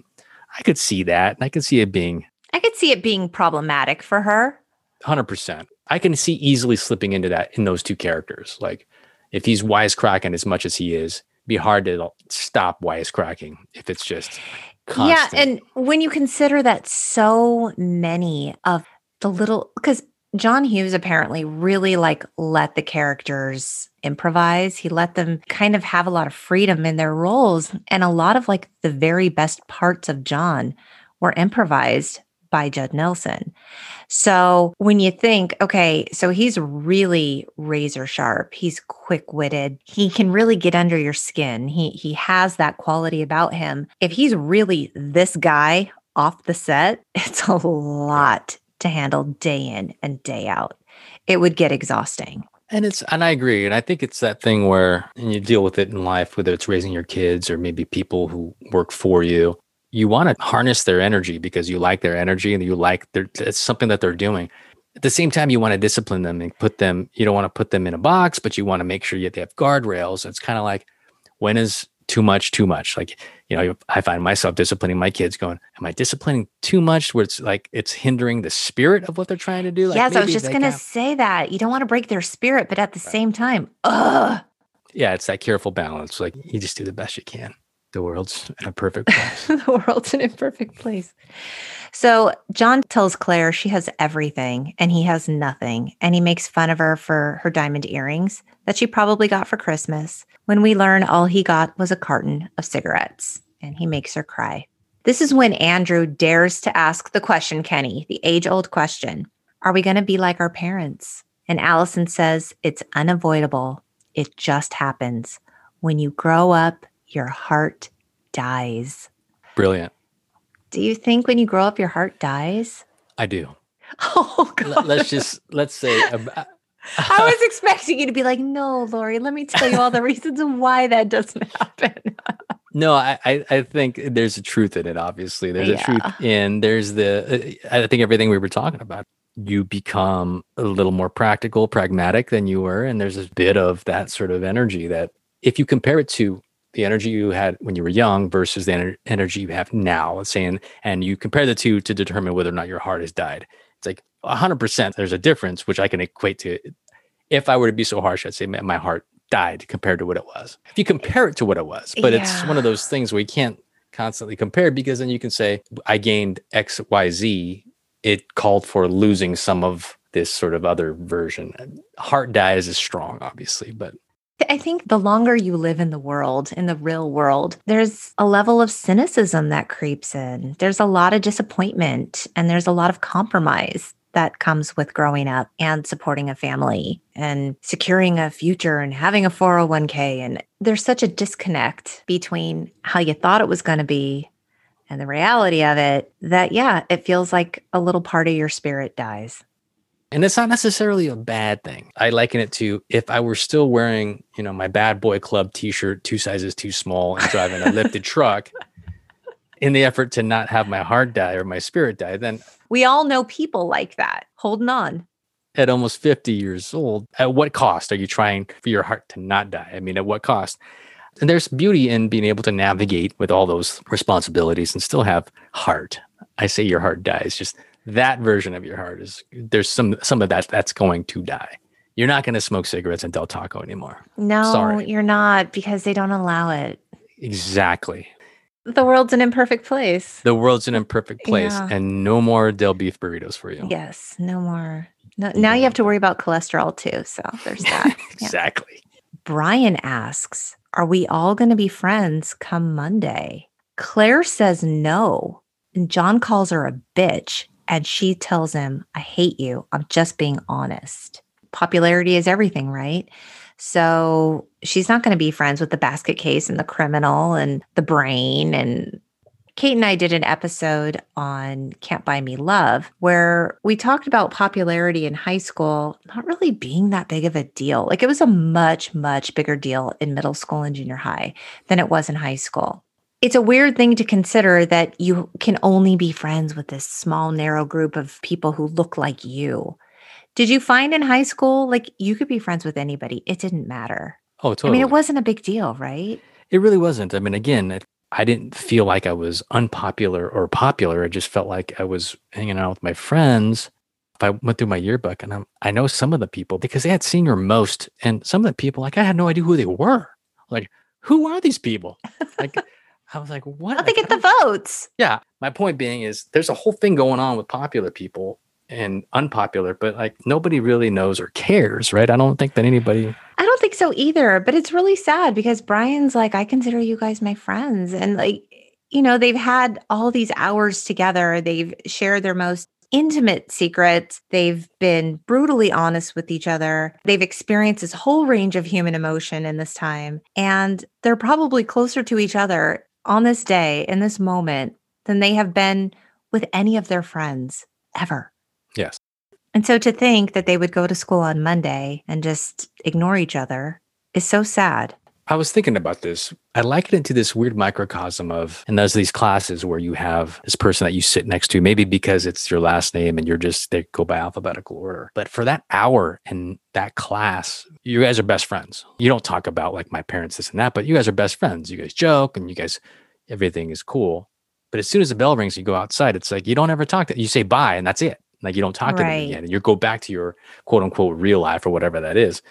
I could see that. And I could see it being I could see it being problematic for her. Hundred percent. I can see easily slipping into that in those two characters. Like if he's wisecracking as much as he is, it'd be hard to stop wisecracking if it's just constant. Yeah. And when you consider that so many of the little, because John Hughes apparently really like let the characters improvise. He let them kind of have a lot of freedom in their roles. And a lot of like the very best parts of John were improvised by Judd Nelson. So when you think, okay, so he's really razor sharp. He's quick-witted. He can really get under your skin. He he has that quality about him. If he's really this guy off the set, it's a lot to handle day in and day out. It would get exhausting. and it's and I agree. And I think it's that thing where and you deal with it in life, whether it's raising your kids or maybe people who work for you. You want to harness their energy because you like their energy and you like their it's something that they're doing. At the same time, you want to discipline them and put them, you don't want to put them in a box, but you want to make sure you they have guardrails. It's kind of like when is too much too much? Like, you know, I find myself disciplining my kids going, Am I disciplining too much where it's like it's hindering the spirit of what they're trying to do? Like yes, I was just going to can- say that. You don't want to break their spirit, but at the same time, ugh. yeah, it's that careful balance. Like you just do the best you can. The world's in a perfect place. the world's an imperfect place. So John tells Claire she has everything and he has nothing. And he makes fun of her for her diamond earrings that she probably got for Christmas when we learn all he got was a carton of cigarettes. And he makes her cry. This is when Andrew dares to ask the question, Kenny, the age old question Are we going to be like our parents? And Allison says, It's unavoidable. It just happens. When you grow up, your heart dies. Brilliant. Do you think when you grow up, your heart dies? I do. Oh, God. Let, let's just let's say ab- I was expecting you to be like, no, Lori, let me tell you all the reasons why that doesn't happen. No, I, I I think there's a truth in it. Obviously, there's a truth in there's the. uh, I think everything we were talking about. You become a little more practical, pragmatic than you were, and there's a bit of that sort of energy that, if you compare it to the energy you had when you were young versus the ener- energy you have now. Let's say, and, and you compare the two to determine whether or not your heart has died. It's like 100%. There's a difference, which I can equate to. If I were to be so harsh, I'd say my heart died compared to what it was. If you compare it to what it was, but yeah. it's one of those things where you can't constantly compare because then you can say, I gained X, Y, Z. It called for losing some of this sort of other version. Heart dies is strong, obviously, but I think the longer you live in the world, in the real world, there's a level of cynicism that creeps in. There's a lot of disappointment and there's a lot of compromise that comes with growing up and supporting a family and securing a future and having a 401k. And there's such a disconnect between how you thought it was going to be and the reality of it that, yeah, it feels like a little part of your spirit dies. And it's not necessarily a bad thing. I liken it to if I were still wearing, you know, my bad boy club t-shirt, two sizes too small, and driving a lifted truck in the effort to not have my heart die or my spirit die, then we all know people like that holding on. At almost 50 years old, at what cost are you trying for your heart to not die? I mean, at what cost? And there's beauty in being able to navigate with all those responsibilities and still have heart. I say your heart dies, just that version of your heart is there's some some of that that's going to die. You're not going to smoke cigarettes in Del Taco anymore. No, Sorry. you're not because they don't allow it. Exactly. The world's an imperfect place. The world's an imperfect place, yeah. and no more Del beef burritos for you. Yes, no more. No, now you have to worry about cholesterol too. So there's that. exactly. Yeah. Brian asks, "Are we all going to be friends come Monday?" Claire says no, and John calls her a bitch and she tells him, I hate you. I'm just being honest. Popularity is everything, right? So she's not going to be friends with the basket case and the criminal and the brain. And Kate and I did an episode on Can't Buy Me Love where we talked about popularity in high school not really being that big of a deal. Like it was a much, much bigger deal in middle school and junior high than it was in high school it's a weird thing to consider that you can only be friends with this small, narrow group of people who look like you. Did you find in high school, like you could be friends with anybody? It didn't matter. Oh, totally. I mean, it wasn't a big deal, right? It really wasn't. I mean, again, I didn't feel like I was unpopular or popular. I just felt like I was hanging out with my friends. If I went through my yearbook and I'm, I know some of the people because they had senior most, and some of the people, like I had no idea who they were. Like, who are these people? Like, I was like, what? How they get the votes? Yeah. My point being is there's a whole thing going on with popular people and unpopular, but like nobody really knows or cares, right? I don't think that anybody. I don't think so either. But it's really sad because Brian's like, I consider you guys my friends. And like, you know, they've had all these hours together. They've shared their most intimate secrets. They've been brutally honest with each other. They've experienced this whole range of human emotion in this time. And they're probably closer to each other on this day, in this moment, than they have been with any of their friends ever. Yes. And so to think that they would go to school on Monday and just ignore each other is so sad. I was thinking about this. I liken it to this weird microcosm of, and there's these classes where you have this person that you sit next to, maybe because it's your last name and you're just, they go by alphabetical order. But for that hour in that class, you guys are best friends. You don't talk about like my parents, this and that, but you guys are best friends. You guys joke and you guys, everything is cool. But as soon as the bell rings, you go outside. It's like you don't ever talk to you say bye and that's it. Like you don't talk right. to them again. And you go back to your quote unquote real life or whatever that is.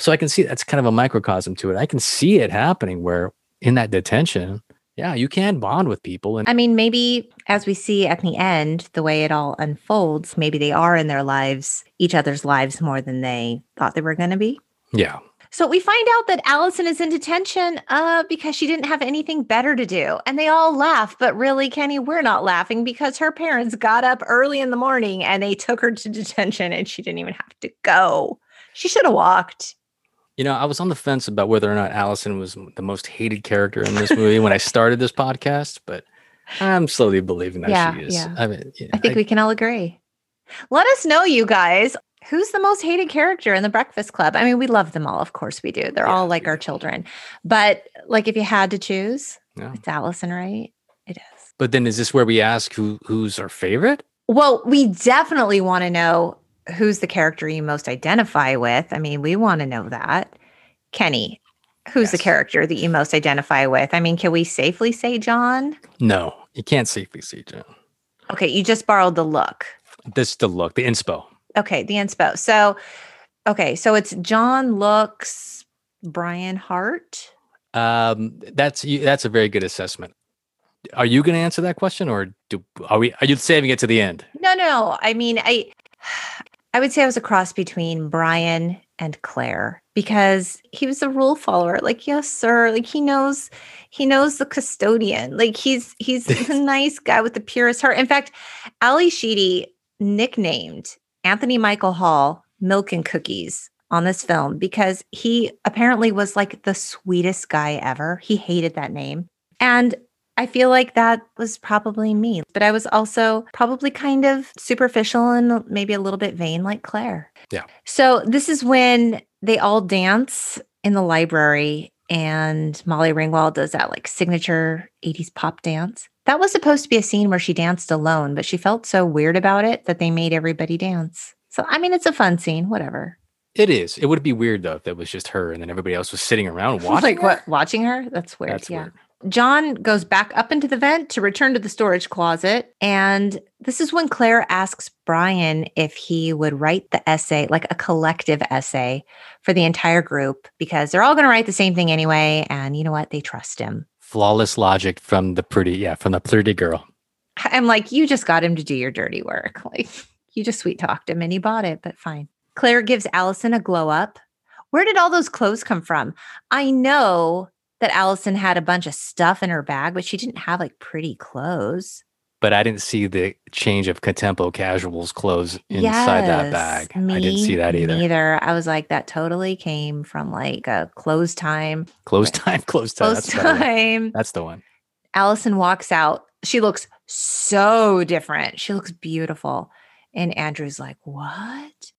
So I can see that's kind of a microcosm to it. I can see it happening where in that detention, yeah, you can bond with people. And I mean, maybe as we see at the end, the way it all unfolds, maybe they are in their lives, each other's lives more than they thought they were going to be. Yeah. So we find out that Allison is in detention uh, because she didn't have anything better to do. And they all laugh. But really, Kenny, we're not laughing because her parents got up early in the morning and they took her to detention and she didn't even have to go. She should have walked. You know, I was on the fence about whether or not Allison was the most hated character in this movie when I started this podcast, but I'm slowly believing that yeah, she is. Yeah. I mean, yeah, I think I, we can all agree. Let us know, you guys, who's the most hated character in the Breakfast Club? I mean, we love them all. Of course we do. They're all like our children. But like if you had to choose, it's Allison, right? It is. But then is this where we ask who who's our favorite? Well, we definitely want to know who's the character you most identify with. I mean, we want to know that. Kenny, Who's the character that you most identify with? I mean, can we safely say John? No, you can't safely say John. Okay, you just borrowed the look. This the look, the inspo. Okay, the inspo. So, okay, so it's John looks Brian heart. Um, that's you- that's a very good assessment. Are you going to answer that question, or do are we? Are you saving it to the end? No, no. I mean, I I would say I was a cross between Brian and Claire because he was a rule follower. Like, yes, sir. Like he knows he knows the custodian. Like he's he's a nice guy with the purest heart. In fact, Ally Sheedy nicknamed Anthony Michael Hall Milk and Cookies on this film because he apparently was like the sweetest guy ever. He hated that name. And I feel like that was probably me, but I was also probably kind of superficial and maybe a little bit vain like Claire. Yeah. So this is when they all dance in the library and Molly Ringwald does that like signature 80s pop dance. That was supposed to be a scene where she danced alone, but she felt so weird about it that they made everybody dance. So I mean it's a fun scene, whatever. It is. It would be weird though if it was just her and then everybody else was sitting around watching. like what watching her? That's weird. That's yeah. weird. John goes back up into the vent to return to the storage closet. And this is when Claire asks Brian if he would write the essay, like a collective essay for the entire group, because they're all going to write the same thing anyway. And you know what? They trust him. Flawless logic from the pretty, yeah, from the pretty girl. I'm like, you just got him to do your dirty work. Like, you just sweet talked him and he bought it, but fine. Claire gives Allison a glow up. Where did all those clothes come from? I know that Allison had a bunch of stuff in her bag, but she didn't have like pretty clothes. But I didn't see the change of contempo casuals clothes inside that bag. I didn't see that either. Neither. I was like, that totally came from like a Clothestime. Close time, Clothestime. Close That's, time. That's the one. Allison walks out. She looks so different. She looks beautiful. And Andrew's like, What?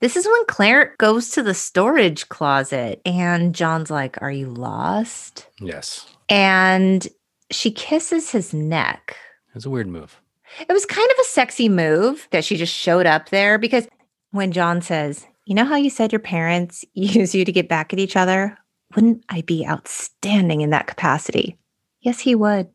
This is when Claire goes to the storage closet and John's like, Are you lost? Yes. And she kisses his neck. It's a weird move. It was kind of a sexy move that she just showed up there because when John says, You know how you said your parents use you to get back at each other? Wouldn't I be outstanding in that capacity? Yes, he would.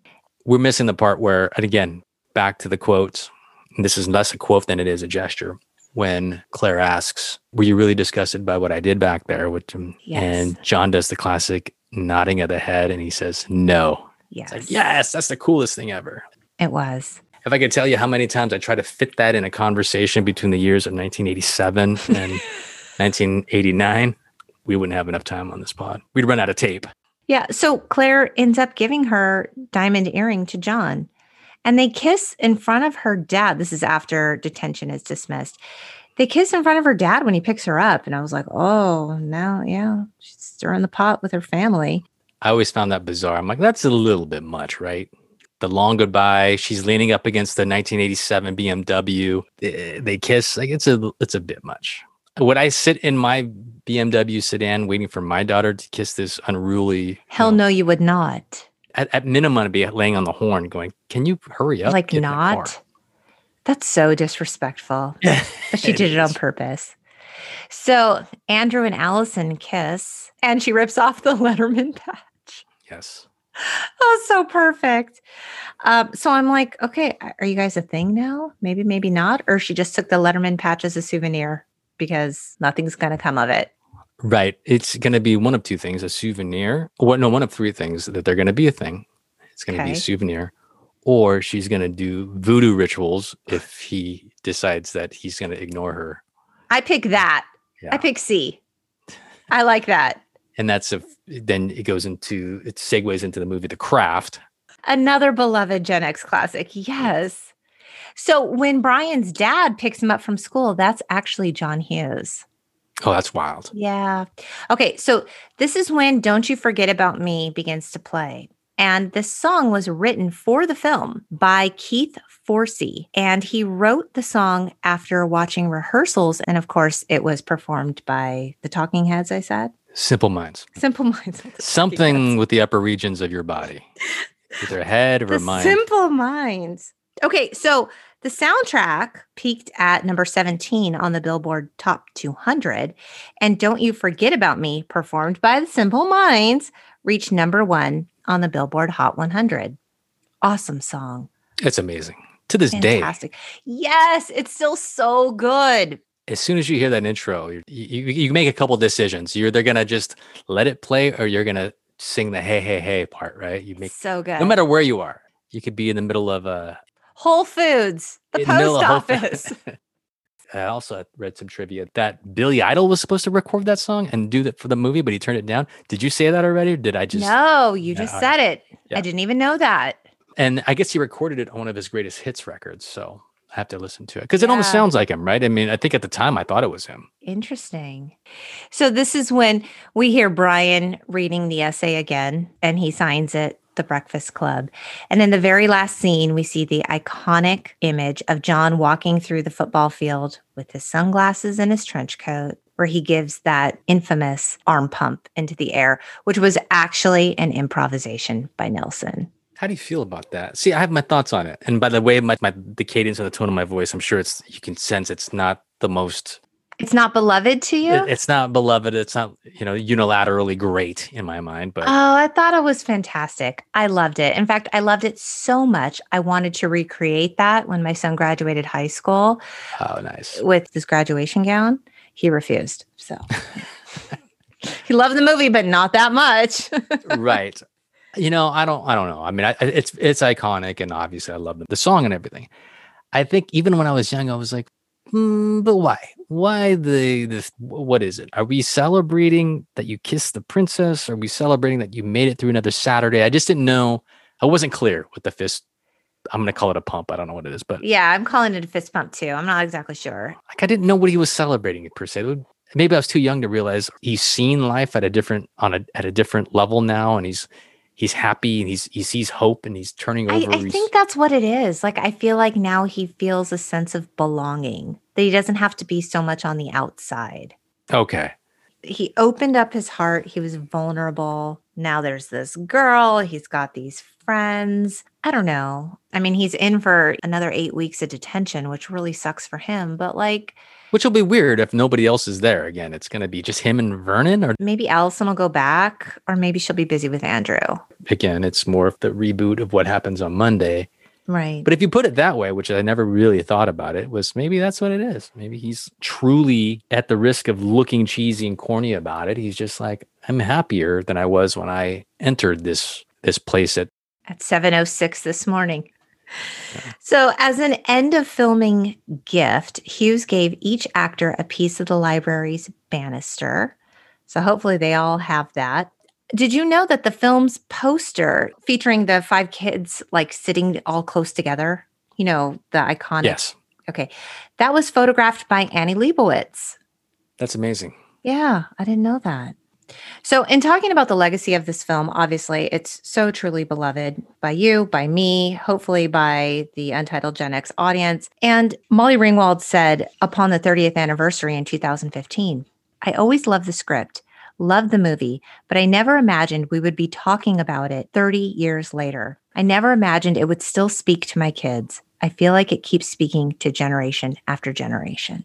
We're missing the part where, and again, back to the quotes. This is less a quote than it is a gesture. When Claire asks, "Were you really disgusted by what I did back there?" Which, um, Yes. and John does the classic nodding of the head, and he says, "No." Yes. It's like, yes, that's the coolest thing ever. It was. If I could tell you how many times I try to fit that in a conversation between the years of 1987 and 1989, we wouldn't have enough time on this pod. We'd run out of tape. Yeah. So Claire ends up giving her diamond earring to John. And they kiss in front of her dad. This is after detention is dismissed. They kiss in front of her dad when he picks her up. And I was like, oh, now, yeah, she's stirring the pot with her family. I always found that bizarre. I'm like, that's a little bit much, right? The long goodbye. She's leaning up against the 1987 BMW. They, kiss. Like it's a it's a bit much. Would I sit in my BMW sedan waiting for my daughter to kiss this unruly? you Hell know, no, you would not. At, at minimum, I'd be laying on the horn, going, "Can you hurry up?" like, Get in the car." not. That's so disrespectful. But she did it on purpose. So Andrew and Allison kiss, and she rips off the Letterman patch. Yes. Oh, so perfect. Um, so I'm like, okay, are you guys a thing now? Maybe, maybe not. Or she just took the Letterman patch as a souvenir because nothing's going to come of it. Right. It's going to be one of two things: a souvenir. What? No, one of three things that they're going to be a thing. It's going to be a souvenir, or she's going to do voodoo rituals if he decides that he's going to ignore her. I pick that. Yeah. I pick C. I like that. And that's if then it goes into it segues into the movie The Craft. Another beloved Gen X classic. Yes. So when Brian's dad picks him up from school, that's actually John Hughes. Oh, that's wild. Yeah. Okay. So this is when Don't You Forget About Me begins to play. And this song was written for the film by Keith Forsey. And he wrote the song after watching rehearsals. And of course, it was performed by the Talking Heads, I said. Simple minds. Simple Minds. with the Talking Something Heads. with the upper regions of your body, either head or the mind. Simple Minds. Okay. So The soundtrack peaked at number 17 on the Billboard Top 200. And Don't You Forget About Me, performed by the Simple Minds, reached number one on the Billboard Hot 100. Awesome song. It's amazing. To this day. Fantastic. day. Yes, it's still so good. As soon as you hear that intro, you, you, you make a couple decisions. You're either going to just let it play or you're going to sing the hey, hey, hey part, right? You make so good. No matter where you are, you could be in the middle of a Whole Foods, the post office. I also read some trivia that Billy Idol was supposed to record that song and do that for the movie, but he turned it down. Did you say that already? Or did I just? No, you just said it. Yeah. I didn't even know that. And I guess he recorded it on one of his greatest hits records. So I have to listen to it because yeah. it almost sounds like him, right? I mean, I think at the time I thought it was him. Interesting. So this is when we hear Brian reading the essay again and he signs it the Breakfast Club. And in the very last scene, we see the iconic image of John walking through the football field with his sunglasses and his trench coat, where he gives that infamous arm pump into the air, which was actually an improvisation by Nelson. How do you feel about that? See, I have my thoughts on it. And by the way, my, my the cadence and the tone of my voice, I'm sure it's you can sense it's not the most it's not beloved to you? It's not beloved. It's not, you know, unilaterally great in my mind, but Oh, I thought it was fantastic. I loved it. In fact, I loved it so much. I wanted to recreate that when my son graduated high school. Oh, nice. With his graduation gown. He refused. So he loved the movie, but not that much. right. You know, I don't I don't know. I mean, I, it's it's iconic and obviously I love the, the song and everything. I think even when I was young, I was like, mm, but why? Why the this? What is it? Are we celebrating that you kissed the princess? Are we celebrating that you made it through another Saturday? I just didn't know. I wasn't clear with the fist. I'm going to call it a pump. I don't know what it is, but yeah, I'm calling it a fist pump too. I'm not exactly sure. Like I didn't know what he was celebrating per se. Maybe I was too young to realize he's seen life at a different on a at a different level now, and he's he's happy and he's he sees hope and he's turning over. I, I think that's what it is. Like I feel like now he feels a sense of belonging that he doesn't have to be so much on the outside. Okay. He opened up his heart. He was vulnerable. Now there's this girl. He's got these friends. I don't know. I mean, he's in for another eight weeks of detention, which really sucks for him. But like, which will be weird if nobody else is there again. It's going to be just him and Vernon, or maybe Allison will go back, or maybe she'll be busy with Andrew. Again, it's more of the reboot of what happens on Monday. Right. But if you put it that way, which I never really thought about it, was maybe that's what it is. Maybe he's truly at the risk of looking cheesy and corny about it. He's just like, I'm happier than I was when I entered this this place at at 706 this morning. So, as an end of filming gift, Hughes gave each actor a piece of the library's banister. So, hopefully, they all have that. Did you know that the film's poster featuring the five kids like sitting all close together, you know, the iconic? Yes. Okay. That was photographed by Annie Leibovitz. That's amazing. Yeah, I didn't know that. So, in talking about the legacy of this film, obviously it's so truly beloved by you, by me, hopefully by the Untitled Gen X audience. And Molly Ringwald said upon the 30th anniversary in 2015, I always loved the script, loved the movie, but I never imagined we would be talking about it 30 years later. I never imagined it would still speak to my kids. I feel like it keeps speaking to generation after generation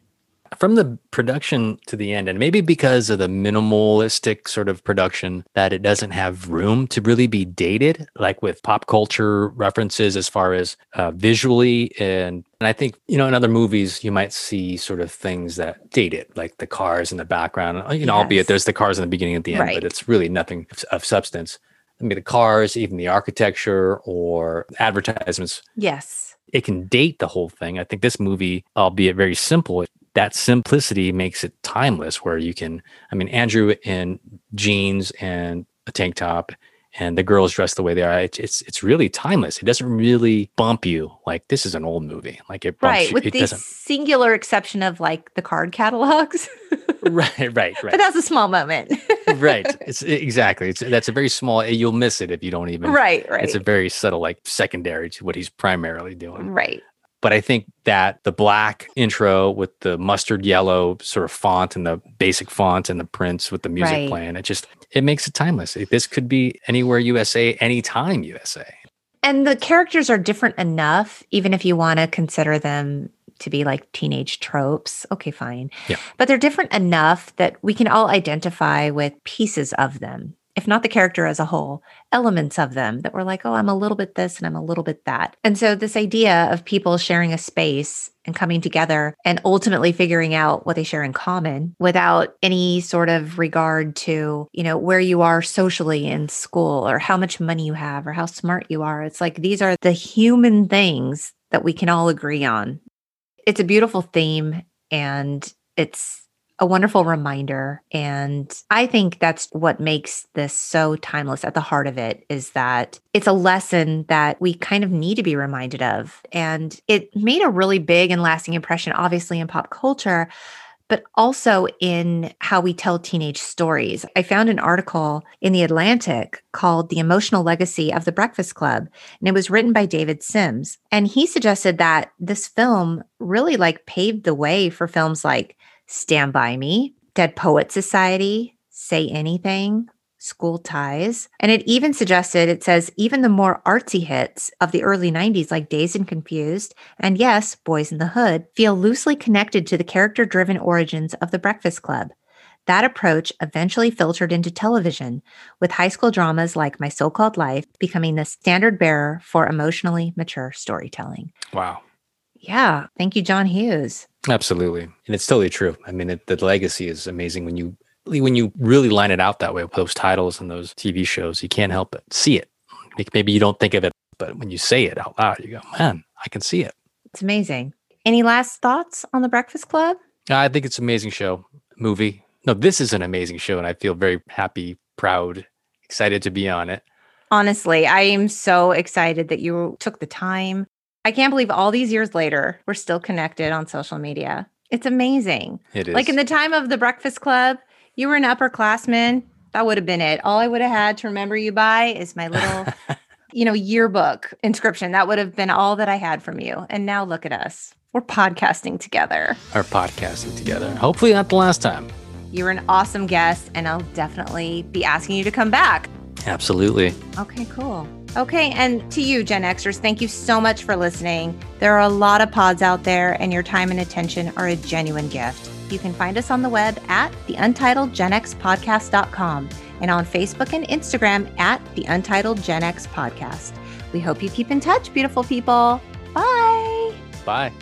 from the production to the end, and maybe because of the minimalistic sort of production, that it doesn't have room to really be dated, like with pop culture references as far as uh, visually. And, and I think, you know, in other movies, you might see sort of things that date it, like the cars in the background, you know, yes. albeit there's the cars in the beginning and the end, right. but it's really nothing of substance. I mean, the cars, even the architecture or advertisements. Yes. It can date the whole thing. I think this movie, albeit very simple, that simplicity makes it timeless where you can i mean andrew in jeans and a tank top and the girls dressed the way they are it's it's really timeless. It doesn't really bump you like this is an old movie. Like it right you, with it the singular exception of like the card catalogs. Right right right. But that's a small moment. Right it's exactly. It's that's a very small eh, you'll miss it if you don't even right right it's a very subtle like secondary to what he's primarily doing. Right but I think that the black intro with the mustard yellow sort of font and the basic font and the prints with the music right. playing, it just it makes it timeless. This could be anywhere USA, anytime USA. And the characters are different enough, even if you want to consider them to be like teenage tropes. Okay, fine. Yeah. But they're different enough that we can all identify with pieces of them, if not the character as a whole, elements of them that we're like, oh, I'm a little bit this and I'm a little bit that. And so, this idea of people sharing a space and coming together and ultimately figuring out what they share in common without any sort of regard to, you know, where you are socially in school or how much money you have or how smart you are. It's like these are the human things that we can all agree on. It's a beautiful theme and it's a wonderful reminder. And I think that's what makes this so timeless at the heart of it is that it's a lesson that we kind of need to be reminded of. And it made a really big and lasting impression, obviously, in pop culture. But also in how we tell teenage stories. I found an article in The Atlantic called The Emotional Legacy of the Breakfast Club, and it was written by David Sims. And he suggested that this film really like paved the way for films like Stand By Me, Dead Poet Society, Say Anything, School Ties. And it even suggested, it says, even the more artsy hits of the early 90s, like Dazed and Confused, and yes, Boyz n the Hood, feel loosely connected to the character driven origins of the Breakfast Club. That approach eventually filtered into television, with high school dramas like My So Called Life becoming the standard bearer for emotionally mature storytelling. Wow. Yeah. Thank you, John Hughes. Absolutely. And it's totally true. I mean, it, the legacy is amazing when you when you really line it out that way with those titles and those TV shows, you can't help but see it. Maybe you don't think of it, but when you say it out loud, you go, man, I can see it. It's amazing. Any last thoughts on the Breakfast Club? I think it's an amazing show, movie. No, this is an amazing show, and I feel very happy, proud, excited to be on it. Honestly, I am so excited that you took the time. I can't believe all these years later, we're still connected on social media. It's amazing. It is. Like in the time of the Breakfast Club, you were an upperclassman. That would have been it. All I would have had to remember you by is my little, you know, yearbook inscription. That would have been all that I had from you. And now look at us. We're podcasting together. We're podcasting together. Hopefully not the last time. You were an awesome guest, and I'll definitely be asking you to come back. Absolutely. Okay, cool. Okay, and to you, Gen Xers, thank you so much for listening. There are a lot of pods out there, and your time and attention are a genuine gift. You can find us on the web at the Untitled Gen X Podcast.com and on Facebook and Instagram at the Untitled Gen X Podcast. We hope you keep in touch, beautiful people. Bye. Bye.